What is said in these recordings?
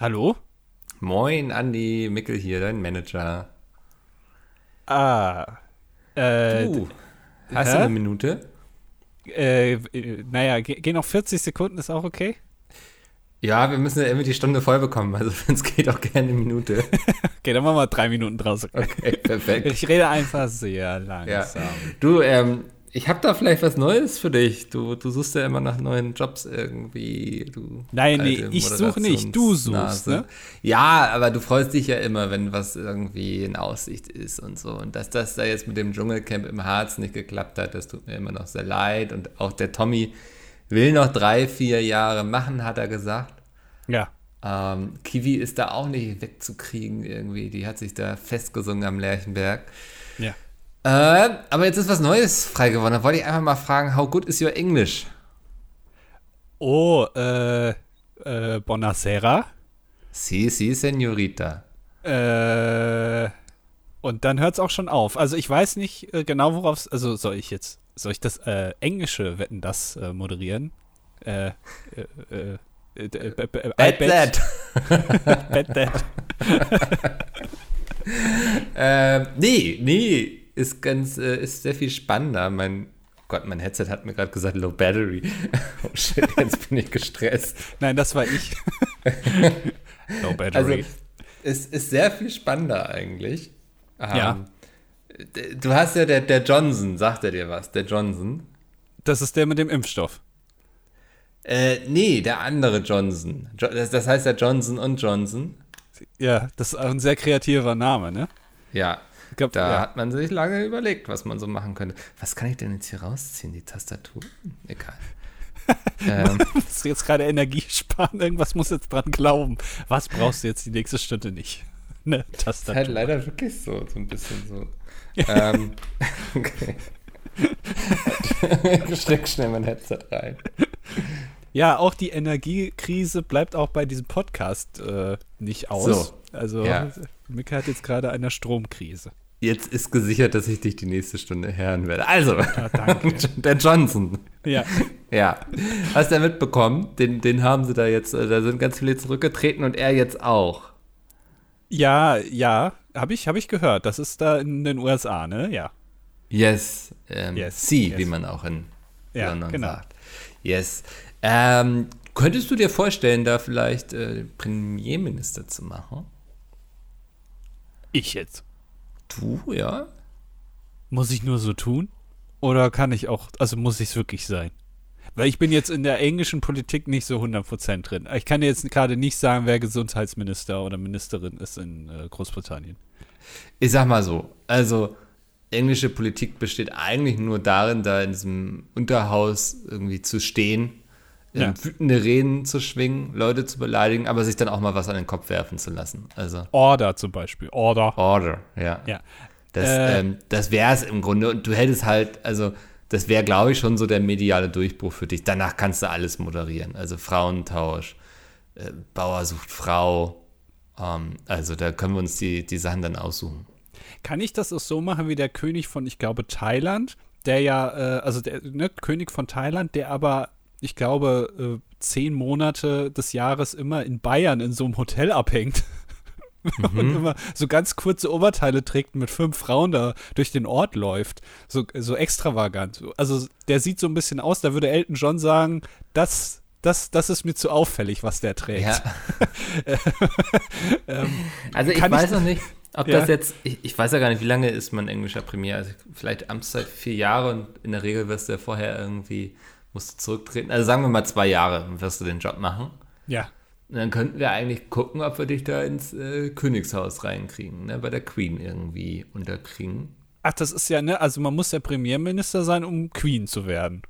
Hallo? Moin, Andi, Mickel hier, dein Manager. Ah. Äh, Du, hast hä? du eine Minute? äh, naja, ge gehen noch 40 Sekunden, ist auch okay? Ja, wir müssen ja irgendwie die Stunde voll bekommen, also wenn es geht, auch gerne eine Minute. Okay, dann machen wir drei Minuten draus. Okay, perfekt. Ich rede einfach sehr langsam. Du, ähm, ich habe da vielleicht was Neues für dich. Du, du suchst ja immer nach neuen Jobs irgendwie. Du Nein, nee, ich suche nicht, du suchst, ne? Ja, aber du freust dich ja immer, wenn was irgendwie in Aussicht ist und so. Und dass das da jetzt mit dem Dschungelcamp im Harz nicht geklappt hat, das tut mir immer noch sehr leid. Und auch der Tommy will noch drei, vier Jahre machen, hat er gesagt. Ja. Ähm, Kiwi ist da auch nicht wegzukriegen irgendwie. Die hat sich da festgesungen am Lerchenberg. Ja. Äh, aber jetzt ist was Neues frei geworden. Da wollte ich einfach mal fragen, how good is your English? Oh, äh, äh, Bonacera. Si, si, señorita. Äh, und dann hört es auch schon auf. Also ich weiß nicht äh, genau, worauf es. Also soll ich jetzt, soll ich das äh, englische Wetten das äh, moderieren? Äh, äh, äh, äh, äh, äh, äh, Bad bet- that. bet that. Ähm, nee, nee, ist ganz, äh, ist sehr viel spannender. Mein oh Gott, mein Headset hat mir gerade gesagt, low battery. oh shit, jetzt bin ich gestresst. Nein, das war ich. no Also, battery. es ist sehr viel spannender eigentlich. Ja. Ähm, d- Du hast ja der, der Johnson, sagt er dir was? Der Johnson? das ist der mit dem Impfstoff. Äh, nee, der andere Johnson. Jo das, heißt ja Johnson und Johnson. Ja, das ist auch ein sehr kreativer Name, ne? Ja, glaub, da ja. hat man sich lange überlegt, was man so machen könnte. Was kann ich denn jetzt hier rausziehen? Die Tastatur? Egal. ähm, musst du jetzt gerade Energie sparen, irgendwas muss jetzt dran glauben. Was brauchst du jetzt die nächste Stunde nicht? Ne, ist halt Tastatur. leider wirklich so, so ein bisschen so. ähm, okay. ich steck schnell mein Headset rein. Ja, auch die Energiekrise bleibt auch bei diesem Podcast äh, nicht aus. So, Also, ja. Mika hat jetzt gerade eine Stromkrise. Jetzt ist gesichert, dass ich dich die nächste Stunde hören werde. Also, danke. der Johnson. Ja, Ja. Hast du ja mitbekommen? Den, den haben sie da jetzt, äh, da sind ganz viele zurückgetreten und er jetzt auch. ja, ja, habe ich, hab ich gehört. Das ist da in den USA, ne? Ja. Yes. Ähm, Yes, Sie, yes. wie man auch in Ja, London genau. sagt. Yes. Ähm, könntest du dir vorstellen, da vielleicht äh, Premierminister zu machen? Ich jetzt. Du, ja? Muss ich nur so tun? Oder kann ich auch, also muss ich es wirklich sein? Weil ich bin jetzt in der englischen Politik nicht so 100% drin. Ich kann jetzt gerade nicht sagen, wer Gesundheitsminister oder Ministerin ist in äh, Großbritannien. Ich sag mal so, also englische Politik besteht eigentlich nur darin, da in diesem Unterhaus irgendwie zu stehen, Ja. wütende Reden zu schwingen, Leute zu beleidigen, aber sich dann auch mal was an den Kopf werfen zu lassen. Also Order zum Beispiel. Order. Order, ja. Ja. Das, Äh. ähm, das wäre es im Grunde. Und du hättest halt, also das wäre, glaube ich, schon so der mediale Durchbruch für dich. Danach kannst du alles moderieren. Also Frauentausch, äh, Bauer sucht Frau. Ähm, also da können wir uns die, die Sachen dann aussuchen. Kann ich das auch so machen wie der König von, ich glaube, Thailand, der ja, äh, also der ne, König von Thailand, der aber, ich glaube, äh, zehn Monate des Jahres immer in Bayern in so einem Hotel abhängt. Und immer so ganz kurze Oberteile trägt und mit fünf Frauen da durch den Ort läuft. So, so extravagant. Also der sieht so ein bisschen aus, da würde Elton John sagen, das, das, das ist mir zu auffällig, was der trägt. Ja. also ich kann ich- weiß noch nicht, ob Ja. das jetzt, ich, ich weiß ja gar nicht, wie lange ist man englischer Premier? Also vielleicht Amtszeit vier Jahre und in der Regel wirst du ja vorher irgendwie, musst du zurücktreten. Also sagen wir mal zwei Jahre wirst du den Job machen. ja. Und dann könnten wir eigentlich gucken, ob wir dich da ins äh, Königshaus reinkriegen, ne? bei der Queen irgendwie unterkriegen. Ach, das ist ja, ne, also man muss ja Premierminister sein, um Queen zu werden.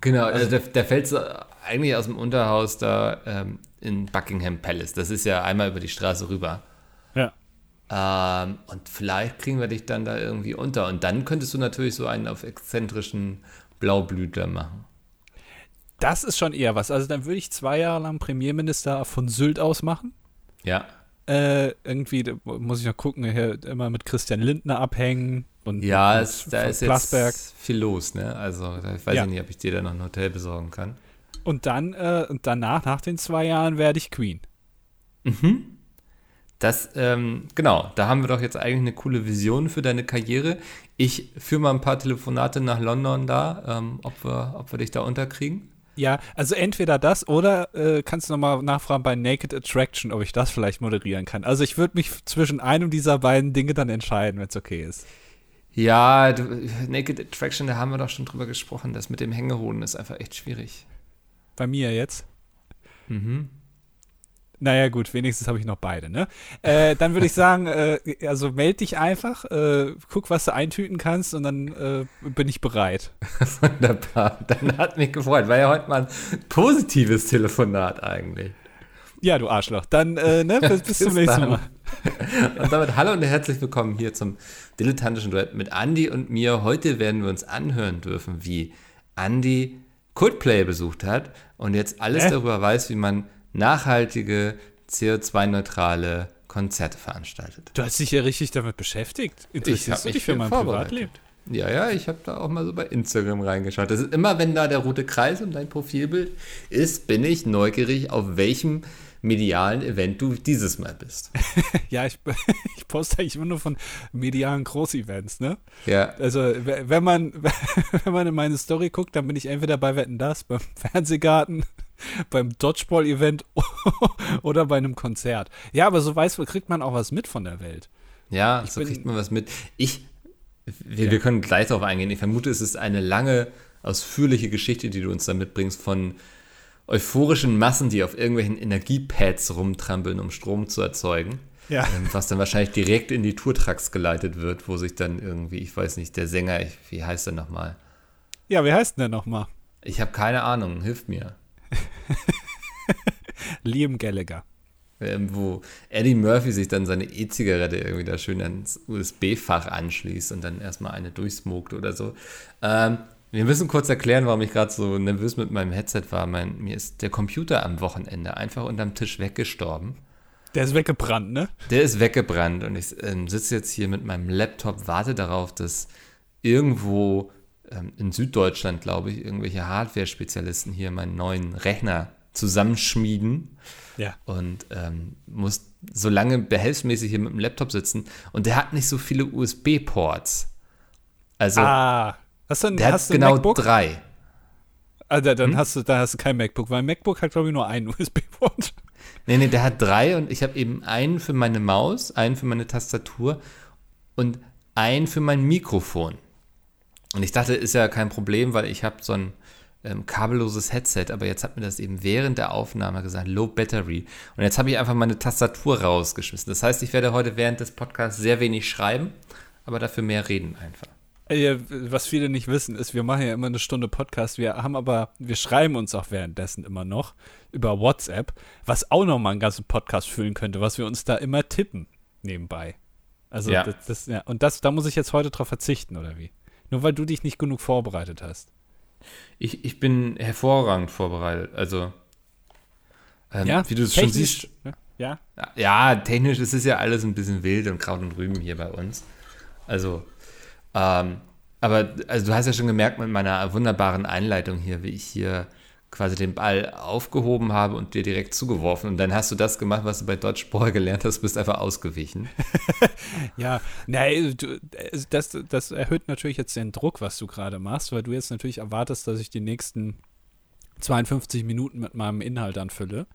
Genau, also der, der fällt so eigentlich aus dem Unterhaus da ähm, in Buckingham Palace. Das ist ja einmal über die Straße rüber. Ja. Ähm, und vielleicht kriegen wir dich dann da irgendwie unter. Und dann könntest du natürlich so einen auf exzentrischen Blaublüter machen. Das ist schon eher was. Also dann würde ich zwei Jahre lang Premierminister von Sylt aus machen. Ja. Äh, irgendwie da muss ich noch gucken, hier immer mit Christian Lindner abhängen und Ja, es, da ist jetzt Plasberg. viel los, ne? Also ich weiß Ja. ja nicht, ob ich dir da noch ein Hotel besorgen kann. Und dann, äh, und danach, nach den zwei Jahren, werde ich Queen. Mhm. Das, ähm, genau, da haben wir doch jetzt eigentlich eine coole Vision für deine Karriere. Ich führe mal ein paar Telefonate nach London da, ähm, ob, wir, ob wir dich da unterkriegen. Ja, also entweder das oder äh, kannst du nochmal nachfragen bei Naked Attraction, ob ich das vielleicht moderieren kann. Also ich würde mich zwischen einem dieser beiden Dinge dann entscheiden, wenn es okay ist. Ja, du, Naked Attraction, da haben wir doch schon drüber gesprochen. Das mit dem Hängehoden ist einfach echt schwierig. Bei mir jetzt? Mhm. Naja, gut, wenigstens habe ich noch beide, ne? Äh, dann würde ich sagen, äh, also melde dich einfach, äh, guck, was du eintüten kannst und dann äh, bin ich bereit. Wunderbar. Dann hat mich gefreut. War ja heute mal ein positives Telefonat eigentlich. Ja, du Arschloch. Dann, äh, ne, bis, bis zum nächsten Mal. Und damit hallo und herzlich willkommen hier zum dilettantischen Duett mit Andy und mir. Heute werden wir uns anhören dürfen, wie Andy Coldplay besucht hat und jetzt alles darüber weiß, wie man nachhaltige, CO2-neutrale Konzerte veranstaltet. Du hast dich ja richtig damit beschäftigt. Interessierst hab du mich dich für mein. Privatleben? Ja, ja, ich habe da auch mal so bei Instagram reingeschaut. Das ist immer, wenn da der rote Kreis um dein Profilbild ist, bin ich neugierig, auf welchem medialen Event du dieses Mal bist. Ja, ich, ich poste eigentlich immer nur von medialen Großevents, ne? Ja, Also, wenn man, wenn man in meine Story guckt, dann bin ich entweder bei Wetten Das, beim Fernsehgarten, beim Dodgeball-Event oder bei einem Konzert. Ja, aber so weiß, kriegt man auch was mit von der Welt. ja, Ich so bin- kriegt man was mit. Ich, wir, Ja. wir können gleich darauf eingehen. Ich vermute, es ist eine lange, ausführliche Geschichte, die du uns da mitbringst von euphorischen Massen, die auf irgendwelchen Energiepads rumtrampeln, um Strom zu erzeugen. Ja. Ähm, Was dann wahrscheinlich direkt in die Tourtracks geleitet wird, wo sich dann irgendwie, ich weiß nicht, der Sänger, ich, wie heißt er nochmal? Ja, wie heißt denn der nochmal? Ich habe keine Ahnung, hilf mir. Liam Gallagher. Ähm, wo Eddie Murphy sich dann seine E-Zigarette irgendwie da schön ans USB-Fach anschließt und dann erstmal eine durchsmokt oder so. Ähm, wir müssen kurz erklären, warum ich gerade so nervös mit meinem Headset war. Mein, mir ist der Computer am Wochenende einfach unterm Tisch weggestorben. Der ist weggebrannt, ne? Der ist weggebrannt und ich ähm, sitze jetzt hier mit meinem Laptop, warte darauf, dass irgendwo in Süddeutschland, glaube ich, irgendwelche Hardware-Spezialisten hier meinen neuen Rechner zusammenschmieden Ja. und ähm, muss so lange behelfsmäßig hier mit dem Laptop sitzen und der hat nicht so viele USB-Ports. Also Ah. Hast du, der hast hat genau MacBook? drei. Da- dann, hast du, dann hast du kein MacBook, weil MacBook hat, glaube ich, nur einen USB-Port. Nee, nee, der hat drei und ich habe eben einen für meine Maus, einen für meine Tastatur und einen für mein Mikrofon. Und ich dachte, ist ja kein Problem, weil ich habe so ein ähm, kabelloses Headset, aber jetzt hat mir das eben während der Aufnahme gesagt, Low Battery. Und jetzt habe ich einfach meine Tastatur rausgeschmissen. Das heißt, ich werde heute während des Podcasts sehr wenig schreiben, aber dafür mehr reden einfach. Äh, Was viele nicht wissen, ist, wir machen ja immer eine Stunde Podcast. Wir haben aber, wir schreiben uns auch währenddessen immer noch über WhatsApp, was auch noch mal einen ganzen Podcast füllen könnte, was wir uns da immer tippen nebenbei. Also Ja. das, das, ja, und das, da muss ich jetzt heute drauf verzichten, oder wie? Nur weil du dich nicht genug vorbereitet hast. Ich, ich bin hervorragend vorbereitet. Also, ähm, wie du es schon siehst, ne? Ja, Ja, technisch ist es ja alles ein bisschen wild und Kraut und Rüben hier bei uns. Also, ähm, aber also du hast ja schon gemerkt mit meiner wunderbaren Einleitung hier, wie ich hier quasi den Ball aufgehoben habe und dir direkt zugeworfen. Und dann hast du das gemacht, was du bei Dodgeball gelernt hast, bist einfach ausgewichen. Ja, nein, du, das, das erhöht natürlich jetzt den Druck, was du gerade machst, weil du jetzt natürlich erwartest, dass ich die nächsten 52 Minuten mit meinem Inhalt anfülle,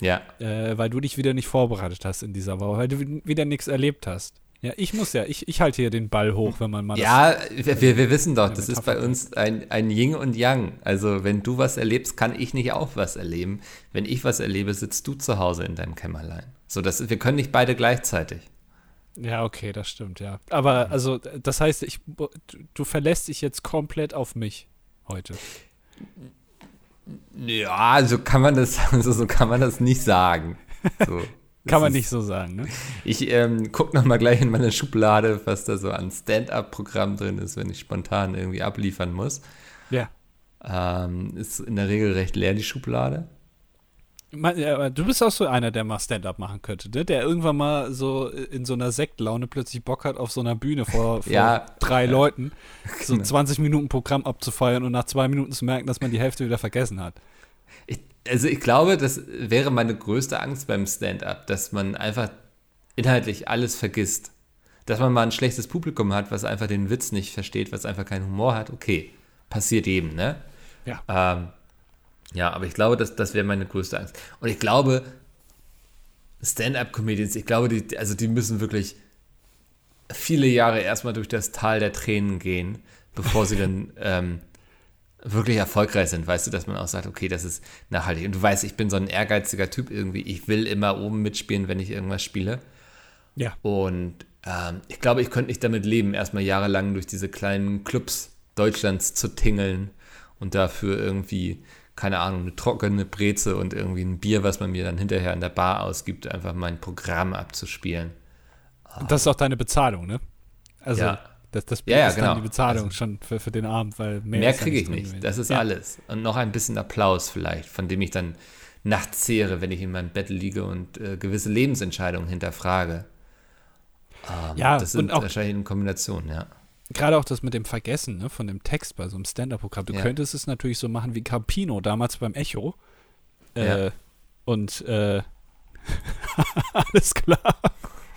Ja, äh, weil du dich wieder nicht vorbereitet hast in dieser Woche, weil du wieder nichts erlebt hast. Ja, ich muss ja, ich, ich halte hier den Ball hoch, wenn man mal ja wir, wir wir wissen doch, das ist bei uns ein, ein Yin und Yang. Also wenn du was erlebst, kann ich nicht auch was erleben. Wenn ich was erlebe, sitzt du zu Hause in deinem Kämmerlein. So, das, wir können nicht beide gleichzeitig. das. Ja, okay, das stimmt, ja. Aber also, das heißt, ich, du, verlässt dich jetzt komplett auf mich heute. Ja, so kann man das, also so kann man das nicht sagen. So, Kann man nicht so sagen, ne? Ich ähm, gucke nochmal gleich in meine Schublade, was da so an Stand-up-Programm drin ist, wenn ich spontan irgendwie abliefern muss. Ja. Ähm, ist in der Regel recht leer, die Schublade. Du bist auch so einer, der mal Stand-up machen könnte, ne? Der irgendwann mal so in so einer Sektlaune plötzlich Bock hat, auf so einer Bühne vor, vor Ja, drei ja. Leuten so Genau. 20 Minuten Programm abzufeiern und nach zwei Minuten zu merken, dass man die Hälfte wieder vergessen hat. Ich, also ich glaube, das wäre meine größte Angst beim Stand-up, dass man einfach inhaltlich alles vergisst. Dass man mal ein schlechtes Publikum hat, was einfach den Witz nicht versteht, was einfach keinen Humor hat, okay, passiert jedem, ne? Ja. Ähm, ja, aber ich glaube, das, das wäre meine größte Angst. Und ich glaube, Stand-up-Comedians, ich glaube, die, also die müssen wirklich viele Jahre erstmal durch das Tal der Tränen gehen, bevor sie dann ähm, wirklich erfolgreich sind, weißt du, dass man auch sagt, okay, das ist nachhaltig. Und du weißt, ich bin so ein ehrgeiziger Typ irgendwie. Ich will immer oben mitspielen, wenn ich irgendwas spiele. Ja. Und ähm, ich glaube, ich könnte nicht damit leben, erstmal jahrelang durch diese kleinen Clubs Deutschlands zu tingeln und dafür irgendwie, keine Ahnung, eine trockene Breze und irgendwie ein Bier, was man mir dann hinterher in der Bar ausgibt, einfach mein Programm abzuspielen. Und das ist auch deine Bezahlung, ne? Also, Ja. Das, das Ja, ja, ist genau. dann die Bezahlung Also- schon für, für den Abend, weil mehr, Mehr kriege ich nicht. Das ist ja. alles. Und noch ein bisschen Applaus vielleicht, von dem ich dann nachts zehre, wenn ich in meinem Bett liege und äh, gewisse Lebensentscheidungen hinterfrage. Ähm, Ja, das sind und auch- wahrscheinlich in Kombination, ja. Gerade auch das mit dem Vergessen ne, von dem Text bei so einem Stand-Up-Programm. Du Ja. könntest es natürlich so machen wie Campino damals beim Echo. Äh, Ja. Und äh, alles klar.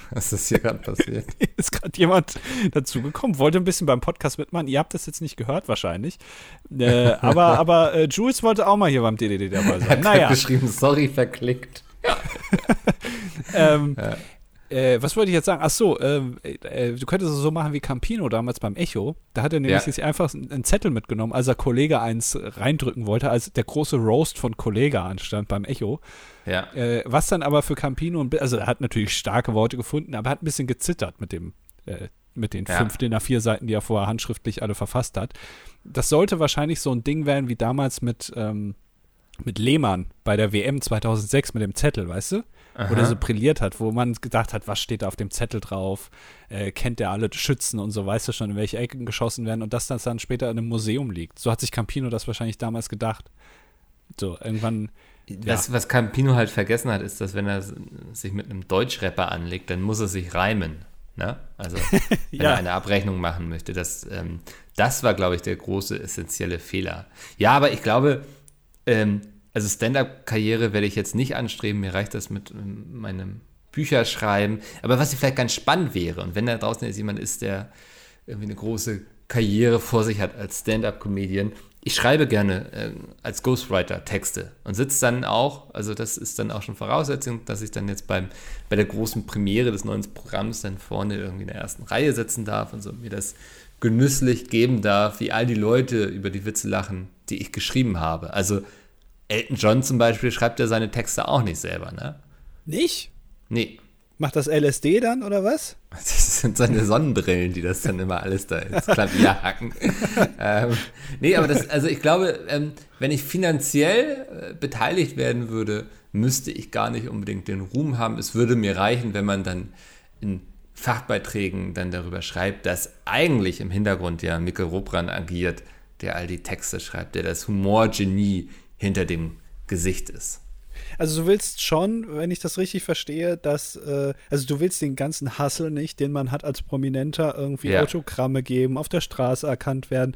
Was ist hier gerade passiert? ist gerade jemand dazugekommen, wollte ein bisschen beim Podcast mitmachen. Ihr habt das jetzt nicht gehört wahrscheinlich. Äh, aber aber äh, Jules wollte auch mal hier beim DDD dabei Er sein. hat Naja, geschrieben, sorry, verklickt. ähm, äh, was wollte ich jetzt sagen? Ach so, ähm, äh, du könntest es so machen wie Campino damals beim Echo. Da hat er nämlich Ja. sich einfach einen Zettel mitgenommen, als er Kollege eins reindrücken wollte, als der große Roast von Kollege anstand beim Echo. Ja. Äh, was dann aber für Campino, ein also er hat natürlich starke Worte gefunden, aber er hat ein bisschen gezittert mit dem, äh, mit den Ja. fünf DIN A4 Seiten, die er vorher handschriftlich alle verfasst hat. Das sollte wahrscheinlich so ein Ding werden wie damals mit, ähm, mit Lehmann bei der WM 2006 mit dem Zettel, weißt du? Aha. so brilliert hat, wo man gedacht hat, was steht da auf dem Zettel drauf? Äh, kennt der alle Schützen und so, weißt du schon, in welche Ecken geschossen werden und dass das dann später in einem Museum liegt. So hat sich Campino das wahrscheinlich damals gedacht. So, irgendwann, Was, was Campino halt vergessen hat, ist, dass wenn er sich mit einem Deutschrapper anlegt, dann muss er sich reimen. Ne? Also, wenn Ja. er eine Abrechnung machen möchte. Das, ähm, das war, glaube ich, der große essentielle Fehler. Ja, aber ich glaube, ähm, also Stand-up-Karriere werde ich jetzt nicht anstreben. Mir reicht das mit ähm, meinem Bücherschreiben. Aber was vielleicht ganz spannend wäre, und wenn da draußen jetzt jemand ist, der irgendwie eine große Karriere vor sich hat als Stand-up-Comedian, ich schreibe gerne äh, als Ghostwriter Texte und sitze dann auch, also das ist dann auch schon Voraussetzung, dass ich dann jetzt beim, bei der großen Premiere des neuen Programms dann vorne irgendwie in der ersten Reihe sitzen darf und so mir das genüsslich geben darf, wie all die Leute über die Witze lachen, die ich geschrieben habe. Also Elton John zum Beispiel schreibt ja seine Texte auch nicht selber, ne? nicht? Nee. Macht das LSD dann oder was? Das sind seine Sonnenbrillen, die das dann immer alles da ins Klavier hacken. ähm, nee, aber das, also ich glaube, ähm, wenn ich finanziell äh, beteiligt werden würde, müsste ich gar nicht unbedingt den Ruhm haben. Es würde mir reichen, wenn man dann in Fachbeiträgen dann darüber schreibt, dass eigentlich im Hintergrund ja Mikkel Robran agiert, der all die Texte schreibt, der das Humorgenie hinter dem Gesicht ist. Also du willst schon, wenn ich das richtig verstehe, dass, äh, also du willst den ganzen Hustle nicht, den man hat als Prominenter, irgendwie Ja. Autogramme geben, auf der Straße erkannt werden.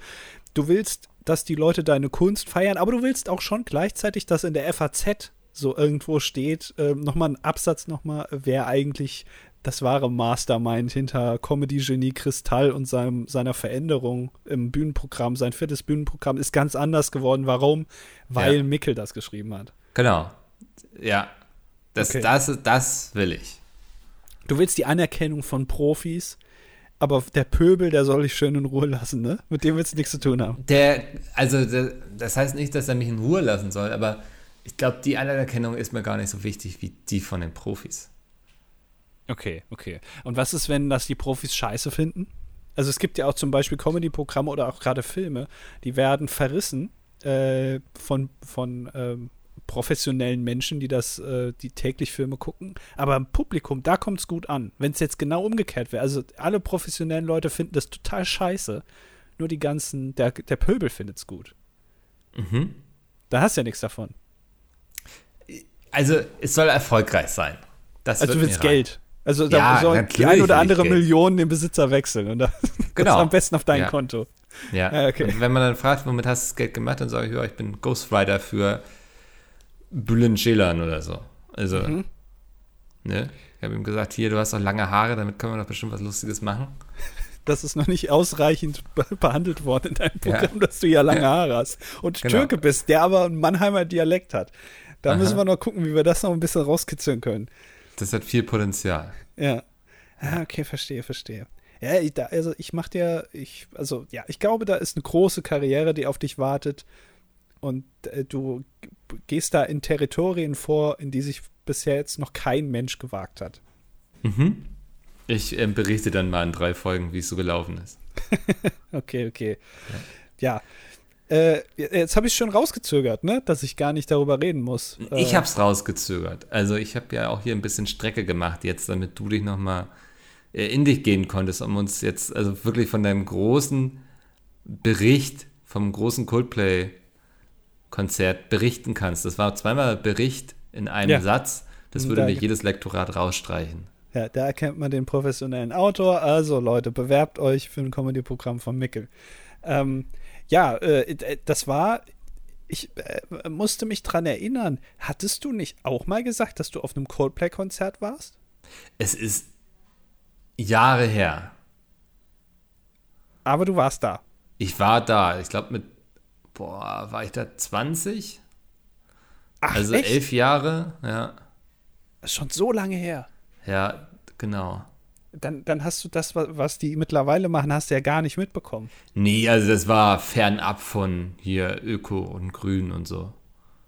Du willst, dass die Leute deine Kunst feiern, aber du willst auch schon gleichzeitig, dass in der FAZ so irgendwo steht, äh, nochmal ein Absatz nochmal, wer eigentlich das wahre Mastermind hinter Comedy-Genie Kristall und seinem, seiner Veränderung im Bühnenprogramm, sein viertes Bühnenprogramm ist ganz anders geworden. Warum? Weil Ja. Mickel das geschrieben hat. Genau. Ja. Das, Okay. das, das will ich. Du willst die Anerkennung von Profis, aber der Pöbel, der soll dich schön in Ruhe lassen, ne? Mit dem willst du nichts zu tun haben. Der, also der, das heißt nicht, dass er mich in Ruhe lassen soll, aber ich glaube, die Anerkennung ist mir gar nicht so wichtig wie die von den Profis. Okay, okay. Und was ist, wenn das die Profis scheiße finden? Also es gibt ja auch zum Beispiel Comedy-Programme oder auch gerade Filme, die werden verrissen äh, von, von ähm, professionellen Menschen, die das, äh, die täglich Filme gucken. Aber im Publikum, da kommt es gut an. Wenn es jetzt genau umgekehrt wäre, also alle professionellen Leute finden das total scheiße. Nur die ganzen, der, der Pöbel findet es gut. Mhm. Da hast du ja nichts davon. Also, es soll erfolgreich sein. Das Also du willst Geld. Also Ja, da soll die ein oder andere. Million den Besitzer wechseln. Und das, Genau. das am besten auf dein Ja. Konto. reichen. Ja. Ah, okay. Und wenn man dann fragt, womit hast du das Geld gemacht, dann sage ich, ja, ich bin Ghostwriter für Bülent Ceylan oder so. Also, mhm. ne? Ich habe ihm gesagt, hier, du hast doch lange Haare, damit können wir doch bestimmt was Lustiges machen. Das ist noch nicht ausreichend behandelt worden in deinem Programm, ja. dass du ja lange. Haare hast und genau. Türke bist, der aber einen Mannheimer Dialekt hat. Da Aha. müssen wir noch gucken, wie wir das noch ein bisschen rauskitzeln können. Das hat viel Potenzial. Ja. Ah, okay, verstehe, verstehe. Ja, ich, da, also ich mache dir, ich, also ja, ich glaube, da ist eine große Karriere, die auf dich wartet. Und äh, du gehst da in Territorien vor, in die sich bisher jetzt noch kein Mensch gewagt hat. Mhm. Ich äh, berichte dann mal in drei Folgen, wie es so gelaufen ist. okay, okay. Ja. ja. Äh, jetzt habe ich schon rausgezögert, ne? dass ich gar nicht darüber reden muss. Ich äh, habe es rausgezögert. Also ich habe ja auch hier ein bisschen Strecke gemacht jetzt, damit du dich noch mal äh, in dich gehen konntest, um uns jetzt also wirklich von deinem großen Bericht, vom großen Coldplay-Konzert berichten kannst. Das war zweimal Bericht in einem ja. Satz. Das würde da, mir jedes Lektorat rausstreichen. Ja, da erkennt man den professionellen Autor. Also Leute, bewerbt euch für ein Comedy-Programm von Mickel. Ähm, ja, äh, das war, ich äh, musste mich dran erinnern. Hattest du nicht auch mal gesagt, dass du auf einem Coldplay-Konzert warst? Es ist Jahre her. Aber du warst da. Ich war da. Ich glaube mit, boah, war ich da 20? Ach, also echt? elf Jahre, ja. Das ist schon so lange her. Ja, genau. Dann, dann hast du das, was die mittlerweile machen, hast du ja gar nicht mitbekommen. Nee, also das war fernab von hier Öko und Grün und so.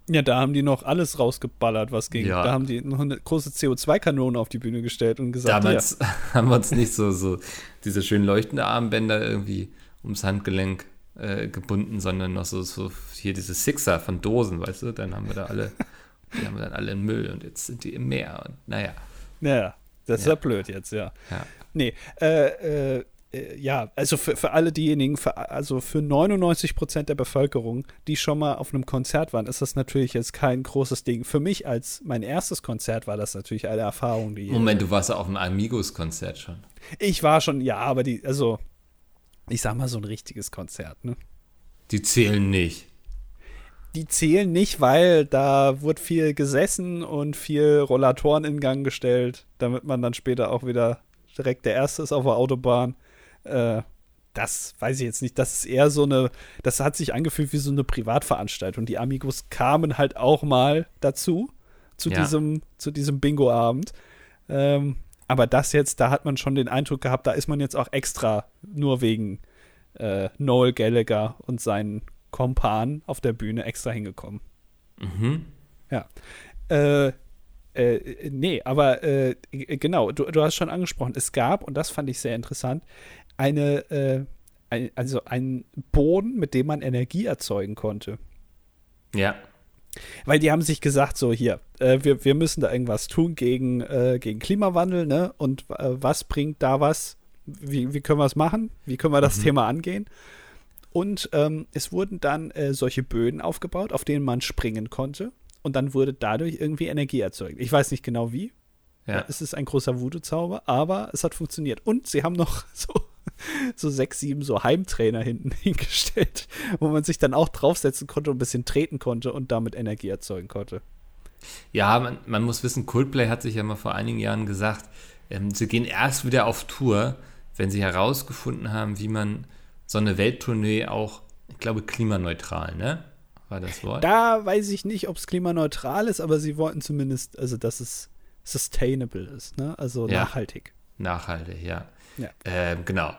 Ja, da haben die noch alles rausgeballert, was ging. Ja. Da haben die noch eine große CO2-Kanone auf die Bühne gestellt und gesagt, Damals ja. haben wir uns nicht so, so diese schön leuchtenden Armbänder irgendwie ums Handgelenk äh, gebunden, sondern noch so, so hier diese Sixer von Dosen, weißt du? Dann haben wir da alle, die haben wir dann alle in Müll und jetzt sind die im Meer und naja. Naja, das ist ja, ja blöd jetzt, ja. ja. Nee, äh, äh, äh, ja, also für, für alle diejenigen, für, also für 99 Prozent der Bevölkerung, die schon mal auf einem Konzert waren, ist das natürlich jetzt kein großes Ding. Für mich als mein erstes Konzert war das natürlich eine Erfahrung, die. Moment, du warst ja auf einem Amigos-Konzert schon. Ich war schon, ja, aber die, also, ich sag mal so ein richtiges Konzert, ne? Die zählen nicht. Die zählen nicht, weil da wird viel gesessen und viel Rollatoren in Gang gestellt, damit man dann später auch wieder direkt der Erste ist auf der Autobahn. Äh, das weiß ich jetzt nicht. Das ist eher so eine, das hat sich angefühlt wie so eine Privatveranstaltung. Die Amigos kamen halt auch mal dazu, zu ja. diesem, zu diesem Bingo-Abend. Ähm, aber das jetzt, da hat man schon den Eindruck gehabt, da ist man jetzt auch extra nur wegen äh, Noel Gallagher und seinen Kompan auf der Bühne extra hingekommen. Mhm. Ja. Äh, äh, nee, aber äh, genau, du, du hast schon angesprochen, es gab, und das fand ich sehr interessant, eine, äh, ein, also einen Boden, mit dem man Energie erzeugen konnte. Ja. Weil die haben sich gesagt, so hier, äh, wir, wir müssen da irgendwas tun gegen, äh, gegen Klimawandel, ne? Und äh, was bringt da was? Wie, wie können wir es machen? Wie können wir das mhm. Thema angehen? Und ähm, es wurden dann äh, solche Böden aufgebaut, auf denen man springen konnte. Und dann wurde dadurch irgendwie Energie erzeugt. Ich weiß nicht genau wie. Ja. Es ist ein großer Voodoo-Zauber, aber es hat funktioniert. Und sie haben noch so so sechs, sieben so Heimtrainer hinten hingestellt, wo man sich dann auch draufsetzen konnte und ein bisschen treten konnte und damit Energie erzeugen konnte. Ja, man, man muss wissen, Coldplay hat sich ja mal vor einigen Jahren gesagt, ähm, sie gehen erst wieder auf Tour, wenn sie herausgefunden haben, wie man so eine Welttournee auch, ich glaube, klimaneutral, ne? War das Wort? Da weiß ich nicht, ob es klimaneutral ist, aber sie wollten zumindest, also dass es sustainable ist, ne? Also ja, nachhaltig. Nachhaltig, ja. ja. Ähm, genau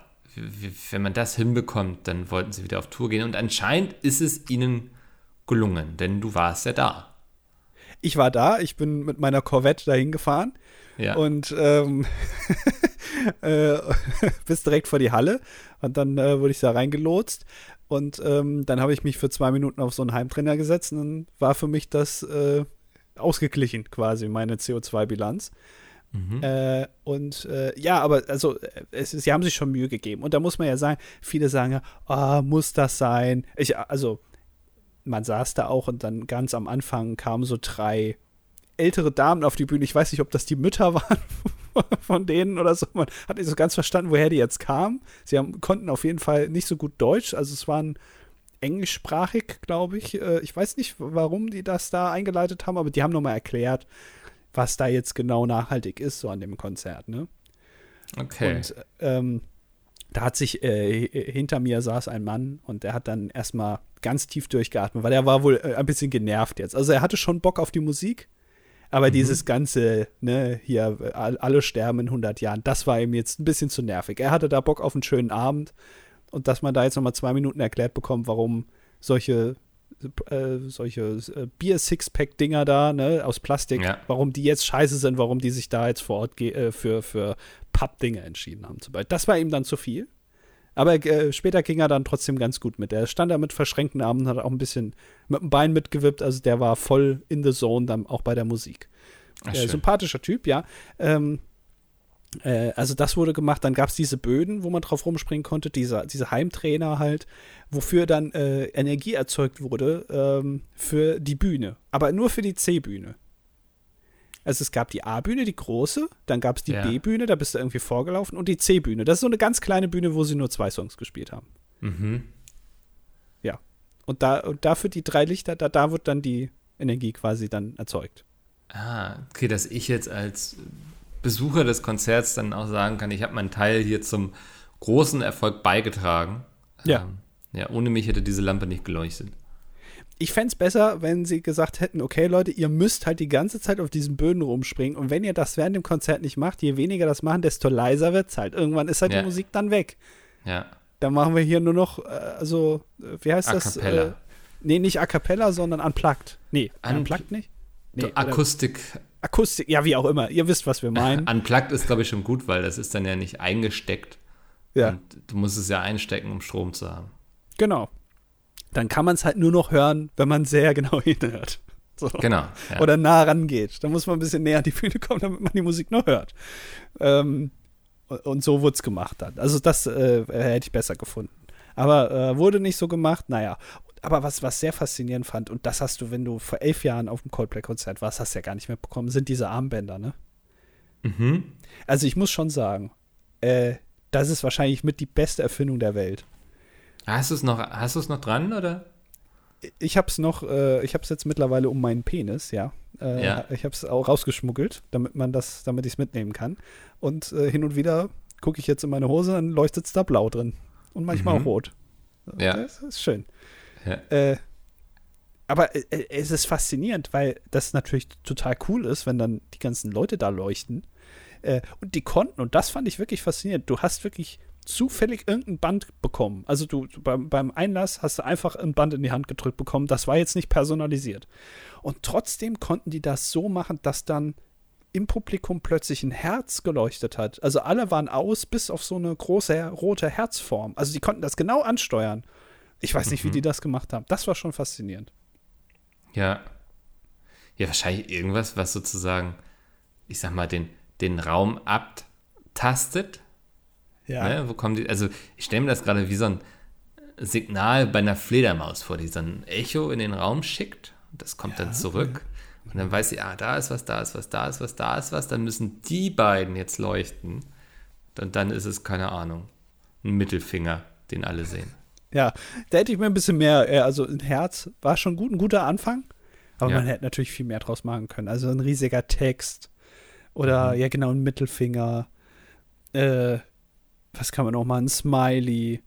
wenn man das hinbekommt, dann wollten sie wieder auf Tour gehen. Und anscheinend ist es ihnen gelungen, denn du warst ja da. Ich war da, ich bin mit meiner Corvette dahin gefahren. Ja. Und ähm, äh, bis direkt vor die Halle. Und dann äh, wurde ich da reingelotst. Und ähm, dann habe ich mich für zwei Minuten auf so einen Heimtrainer gesetzt. Und dann war für mich das äh, ausgeglichen, quasi, meine CO2-Bilanz. Mhm. Äh, und äh, ja, aber also es, sie haben sich schon Mühe gegeben. Und da muss man ja sagen, viele sagen ja, oh, muss das sein? Ich, also, man saß da auch und dann ganz am Anfang kamen so drei ältere Damen auf die Bühne. Ich weiß nicht, ob das die Mütter waren von denen oder so. Man hat nicht so ganz verstanden, woher die jetzt kamen. Sie haben, konnten auf jeden Fall nicht so gut Deutsch. Also es waren englischsprachig, glaube ich. Äh, ich weiß nicht, warum die das da eingeleitet haben, aber die haben nochmal erklärt, was da jetzt genau nachhaltig ist, so an dem Konzert, ne? Okay. Und ähm, da hat sich äh, hinter mir saß ein Mann und der hat dann erstmal ganz tief durchgeatmet, weil er war wohl äh, ein bisschen genervt jetzt. Also er hatte schon Bock auf die Musik, aber mhm. dieses ganze, ne, hier, alle sterben in 100 Jahren, das war ihm jetzt ein bisschen zu nervig. Er hatte da Bock auf einen schönen Abend und dass man da jetzt nochmal zwei Minuten erklärt bekommt, warum solche äh, solche äh, Bier-Sixpack-Dinger da, ne, aus Plastik, ja. warum die jetzt scheiße sind, warum die sich da jetzt vor Ort äh, für, für Papp-Dinge entschieden haben. Zum Beispiel. Das war ihm dann zu viel. Aber äh, später ging er dann trotzdem ganz gut mit. Er stand da mit verschränkten Armen, hat auch ein bisschen mit dem Bein mitgewippt. Also der war voll in the zone, dann auch bei der Musik. Ach, äh, sympathischer Typ, ja. Ähm, äh, also das wurde gemacht. Dann gab es diese Böden, wo man drauf rumspringen konnte, diese, diese Heimtrainer halt, wofür dann äh, Energie erzeugt wurde ähm, für die Bühne. Aber nur für die C-Bühne. Also es gab die A-Bühne, die große, dann gab es die ja. B-Bühne, da bist du irgendwie vorgelaufen und die C-Bühne. Das ist so eine ganz kleine Bühne, wo sie nur zwei Songs gespielt haben. Mhm. Ja. Und da und dafür die drei Lichter, da, da wird dann die Energie quasi dann erzeugt. Ah, okay, dass ich jetzt als Besucher des Konzerts dann auch sagen kann, ich habe meinen Teil hier zum großen Erfolg beigetragen. Ja. Ähm, ja, ohne mich hätte diese Lampe nicht geleuchtet ich fände es besser, wenn sie gesagt hätten, okay, Leute, ihr müsst halt die ganze Zeit auf diesen Böden rumspringen und wenn ihr das während dem Konzert nicht macht, je weniger das machen, desto leiser wird es halt. Irgendwann ist halt ja. die Musik dann weg. Ja. Dann machen wir hier nur noch, äh, also, wie heißt a das? Cappella. Äh, nee, nicht a cappella, sondern unplugged. Nee, Un unplugged nicht? Nee, Akustik. Akustik, ja, wie auch immer. Ihr wisst, was wir meinen. unplugged ist, glaube ich, schon gut, weil das ist dann ja nicht eingesteckt. Ja. Und du musst es ja einstecken, um Strom zu haben. Genau dann kann man es halt nur noch hören, wenn man sehr genau hinhört. So. Genau. Ja. Oder nah rangeht. Da muss man ein bisschen näher an die Bühne kommen, damit man die Musik nur hört. Ähm, und so wurde es gemacht dann. Also das äh, hätte ich besser gefunden. Aber äh, wurde nicht so gemacht, naja. Aber was, was sehr faszinierend fand, und das hast du, wenn du vor elf Jahren auf dem Coldplay-Konzert warst, hast du ja gar nicht mehr bekommen, sind diese Armbänder, ne? Mhm. Also ich muss schon sagen, äh, das ist wahrscheinlich mit die beste Erfindung der Welt. Hast du es noch, hast du es noch dran, oder? Ich habe es noch, äh, ich habe es jetzt mittlerweile um meinen Penis, ja. Äh, ja. Ich habe es auch rausgeschmuggelt, damit man das, damit ich es mitnehmen kann. Und äh, hin und wieder gucke ich jetzt in meine Hose, dann leuchtet es da blau drin. Und manchmal mhm. auch rot. Ja. Das ist schön. Ja. Äh, aber äh, äh, es ist faszinierend, weil das natürlich total cool ist, wenn dann die ganzen Leute da leuchten. Äh, und die konnten, und das fand ich wirklich faszinierend, du hast wirklich zufällig irgendein Band bekommen. Also du, beim, beim, Einlass hast du einfach ein Band in die Hand gedrückt bekommen. Das war jetzt nicht personalisiert. Und trotzdem konnten die das so machen, dass dann im Publikum plötzlich ein Herz geleuchtet hat. Also alle waren aus, bis auf so eine große rote Herzform. Also die konnten das genau ansteuern. Ich weiß nicht, mhm. wie die das gemacht haben. Das war schon faszinierend. Ja. Ja, wahrscheinlich irgendwas, was sozusagen, ich sag mal, den, den Raum abtastet ja. Ne? Wo kommen die? Also, ich stelle mir das gerade wie so ein Signal bei einer Fledermaus vor, die so ein Echo in den Raum schickt. Das kommt ja. dann zurück. Und dann weiß sie, ah, da ist was, da ist was, da ist was, da ist was. Dann müssen die beiden jetzt leuchten. Und dann ist es, keine Ahnung, ein Mittelfinger, den alle sehen. Ja, da hätte ich mir ein bisschen mehr, äh, also ein Herz war schon gut, ein guter Anfang. Aber ja. man hätte natürlich viel mehr draus machen können. Also ein riesiger Text. Oder mhm. ja, genau, ein Mittelfinger. Äh, was kann man noch mal, ein Smiley.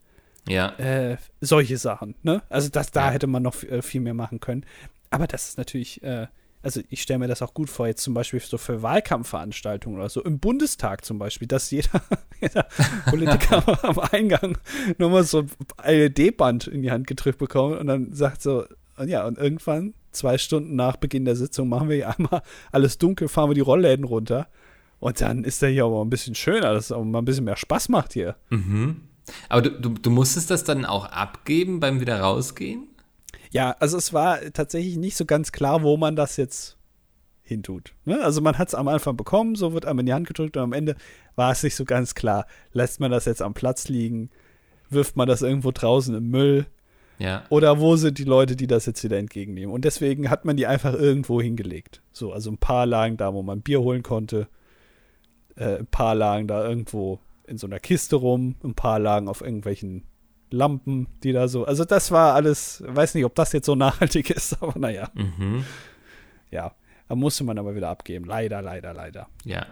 Ja. Äh, solche Sachen, ne? Also das, da ja. hätte man noch äh, viel mehr machen können. Aber das ist natürlich, äh, also ich stelle mir das auch gut vor, jetzt zum Beispiel so für Wahlkampfveranstaltungen oder so, im Bundestag zum Beispiel, dass jeder, jeder Politiker am Eingang nochmal so ein LED-Band in die Hand gedrückt bekommt und dann sagt so, ja, und irgendwann, zwei Stunden nach Beginn der Sitzung, machen wir hier einmal alles dunkel, fahren wir die Rollläden runter und dann ist der hier aber ein bisschen schöner, dass es auch mal ein bisschen mehr Spaß macht hier. Mhm. Aber du, du, du musstest das dann auch abgeben beim wieder rausgehen? Ja, also es war tatsächlich nicht so ganz klar, wo man das jetzt hintut. Ne? Also man hat es am Anfang bekommen, so wird einem in die Hand gedrückt und am Ende war es nicht so ganz klar. Lässt man das jetzt am Platz liegen? Wirft man das irgendwo draußen im Müll? Ja. Oder wo sind die Leute, die das jetzt wieder entgegennehmen? Und deswegen hat man die einfach irgendwo hingelegt. So, also ein paar lagen da, wo man Bier holen konnte äh, ein paar lagen da irgendwo in so einer Kiste rum, ein paar lagen auf irgendwelchen Lampen, die da so. Also das war alles, weiß nicht, ob das jetzt so nachhaltig ist, aber naja. Mhm. Ja. Da musste man aber wieder abgeben. Leider, leider, leider. Ja.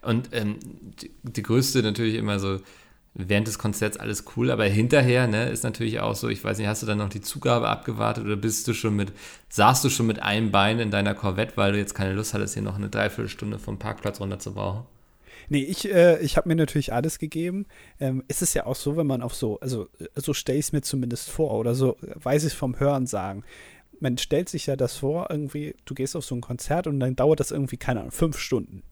Und ähm, die, die größte natürlich immer so, während des Konzerts alles cool, aber hinterher, ne, ist natürlich auch so, ich weiß nicht, hast du dann noch die Zugabe abgewartet oder bist du schon mit, saßt du schon mit einem Bein in deiner Corvette, weil du jetzt keine Lust hattest, hier noch eine Dreiviertelstunde vom Parkplatz runter zu brauchen? Nee, ich, äh, ich habe mir natürlich alles gegeben. Ähm, ist es ja auch so, wenn man auf so, also so stelle ich es mir zumindest vor oder so weiß ich vom Hören sagen. Man stellt sich ja das vor, irgendwie, du gehst auf so ein Konzert und dann dauert das irgendwie, keine Ahnung, fünf Stunden.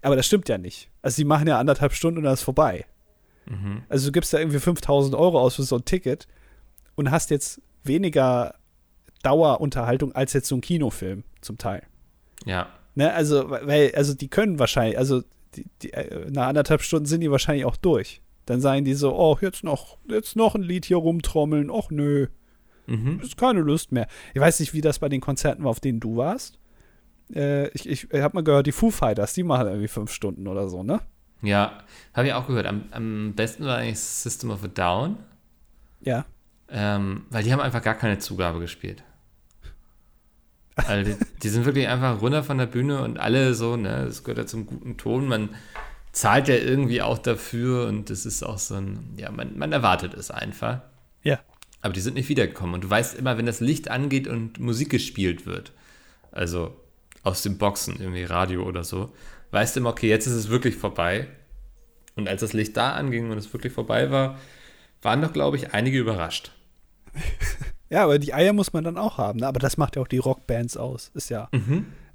Aber das stimmt ja nicht. Also die machen ja anderthalb Stunden und dann ist vorbei. Mhm. Also du gibst da irgendwie 5000 Euro aus für so ein Ticket und hast jetzt weniger Dauerunterhaltung als jetzt so ein Kinofilm zum Teil. Ja. Ne, also, weil, also die können wahrscheinlich, also die, die, äh, nach anderthalb Stunden sind die wahrscheinlich auch durch. Dann sagen die so, oh, jetzt noch, jetzt noch ein Lied hier rumtrommeln, och nö, Mhm. ist keine Lust mehr. Ich weiß nicht, wie das bei den Konzerten war, auf denen du warst. Äh, ich ich, ich habe mal gehört, die Foo Fighters, die machen irgendwie fünf Stunden oder so, ne? Ja, habe ich auch gehört. Am, am besten war eigentlich System of a Down, Ja. ähm, weil die haben einfach gar keine Zugabe gespielt. Also die, die sind wirklich einfach runter von der Bühne und alle so, ne, das gehört ja zum guten Ton. Man zahlt ja irgendwie auch dafür und das ist auch so ein, ja, man, man erwartet es einfach. Ja. Aber die sind nicht wiedergekommen. Und du weißt immer, wenn das Licht angeht und Musik gespielt wird, also aus den Boxen, irgendwie Radio oder so, weißt du immer, okay, jetzt ist es wirklich vorbei. Und als das Licht da anging und es wirklich vorbei war, waren doch, glaube ich, einige überrascht. Ja, aber die Eier muss man dann auch haben, ne? Aber das macht ja auch die Rockbands aus. Ist ja.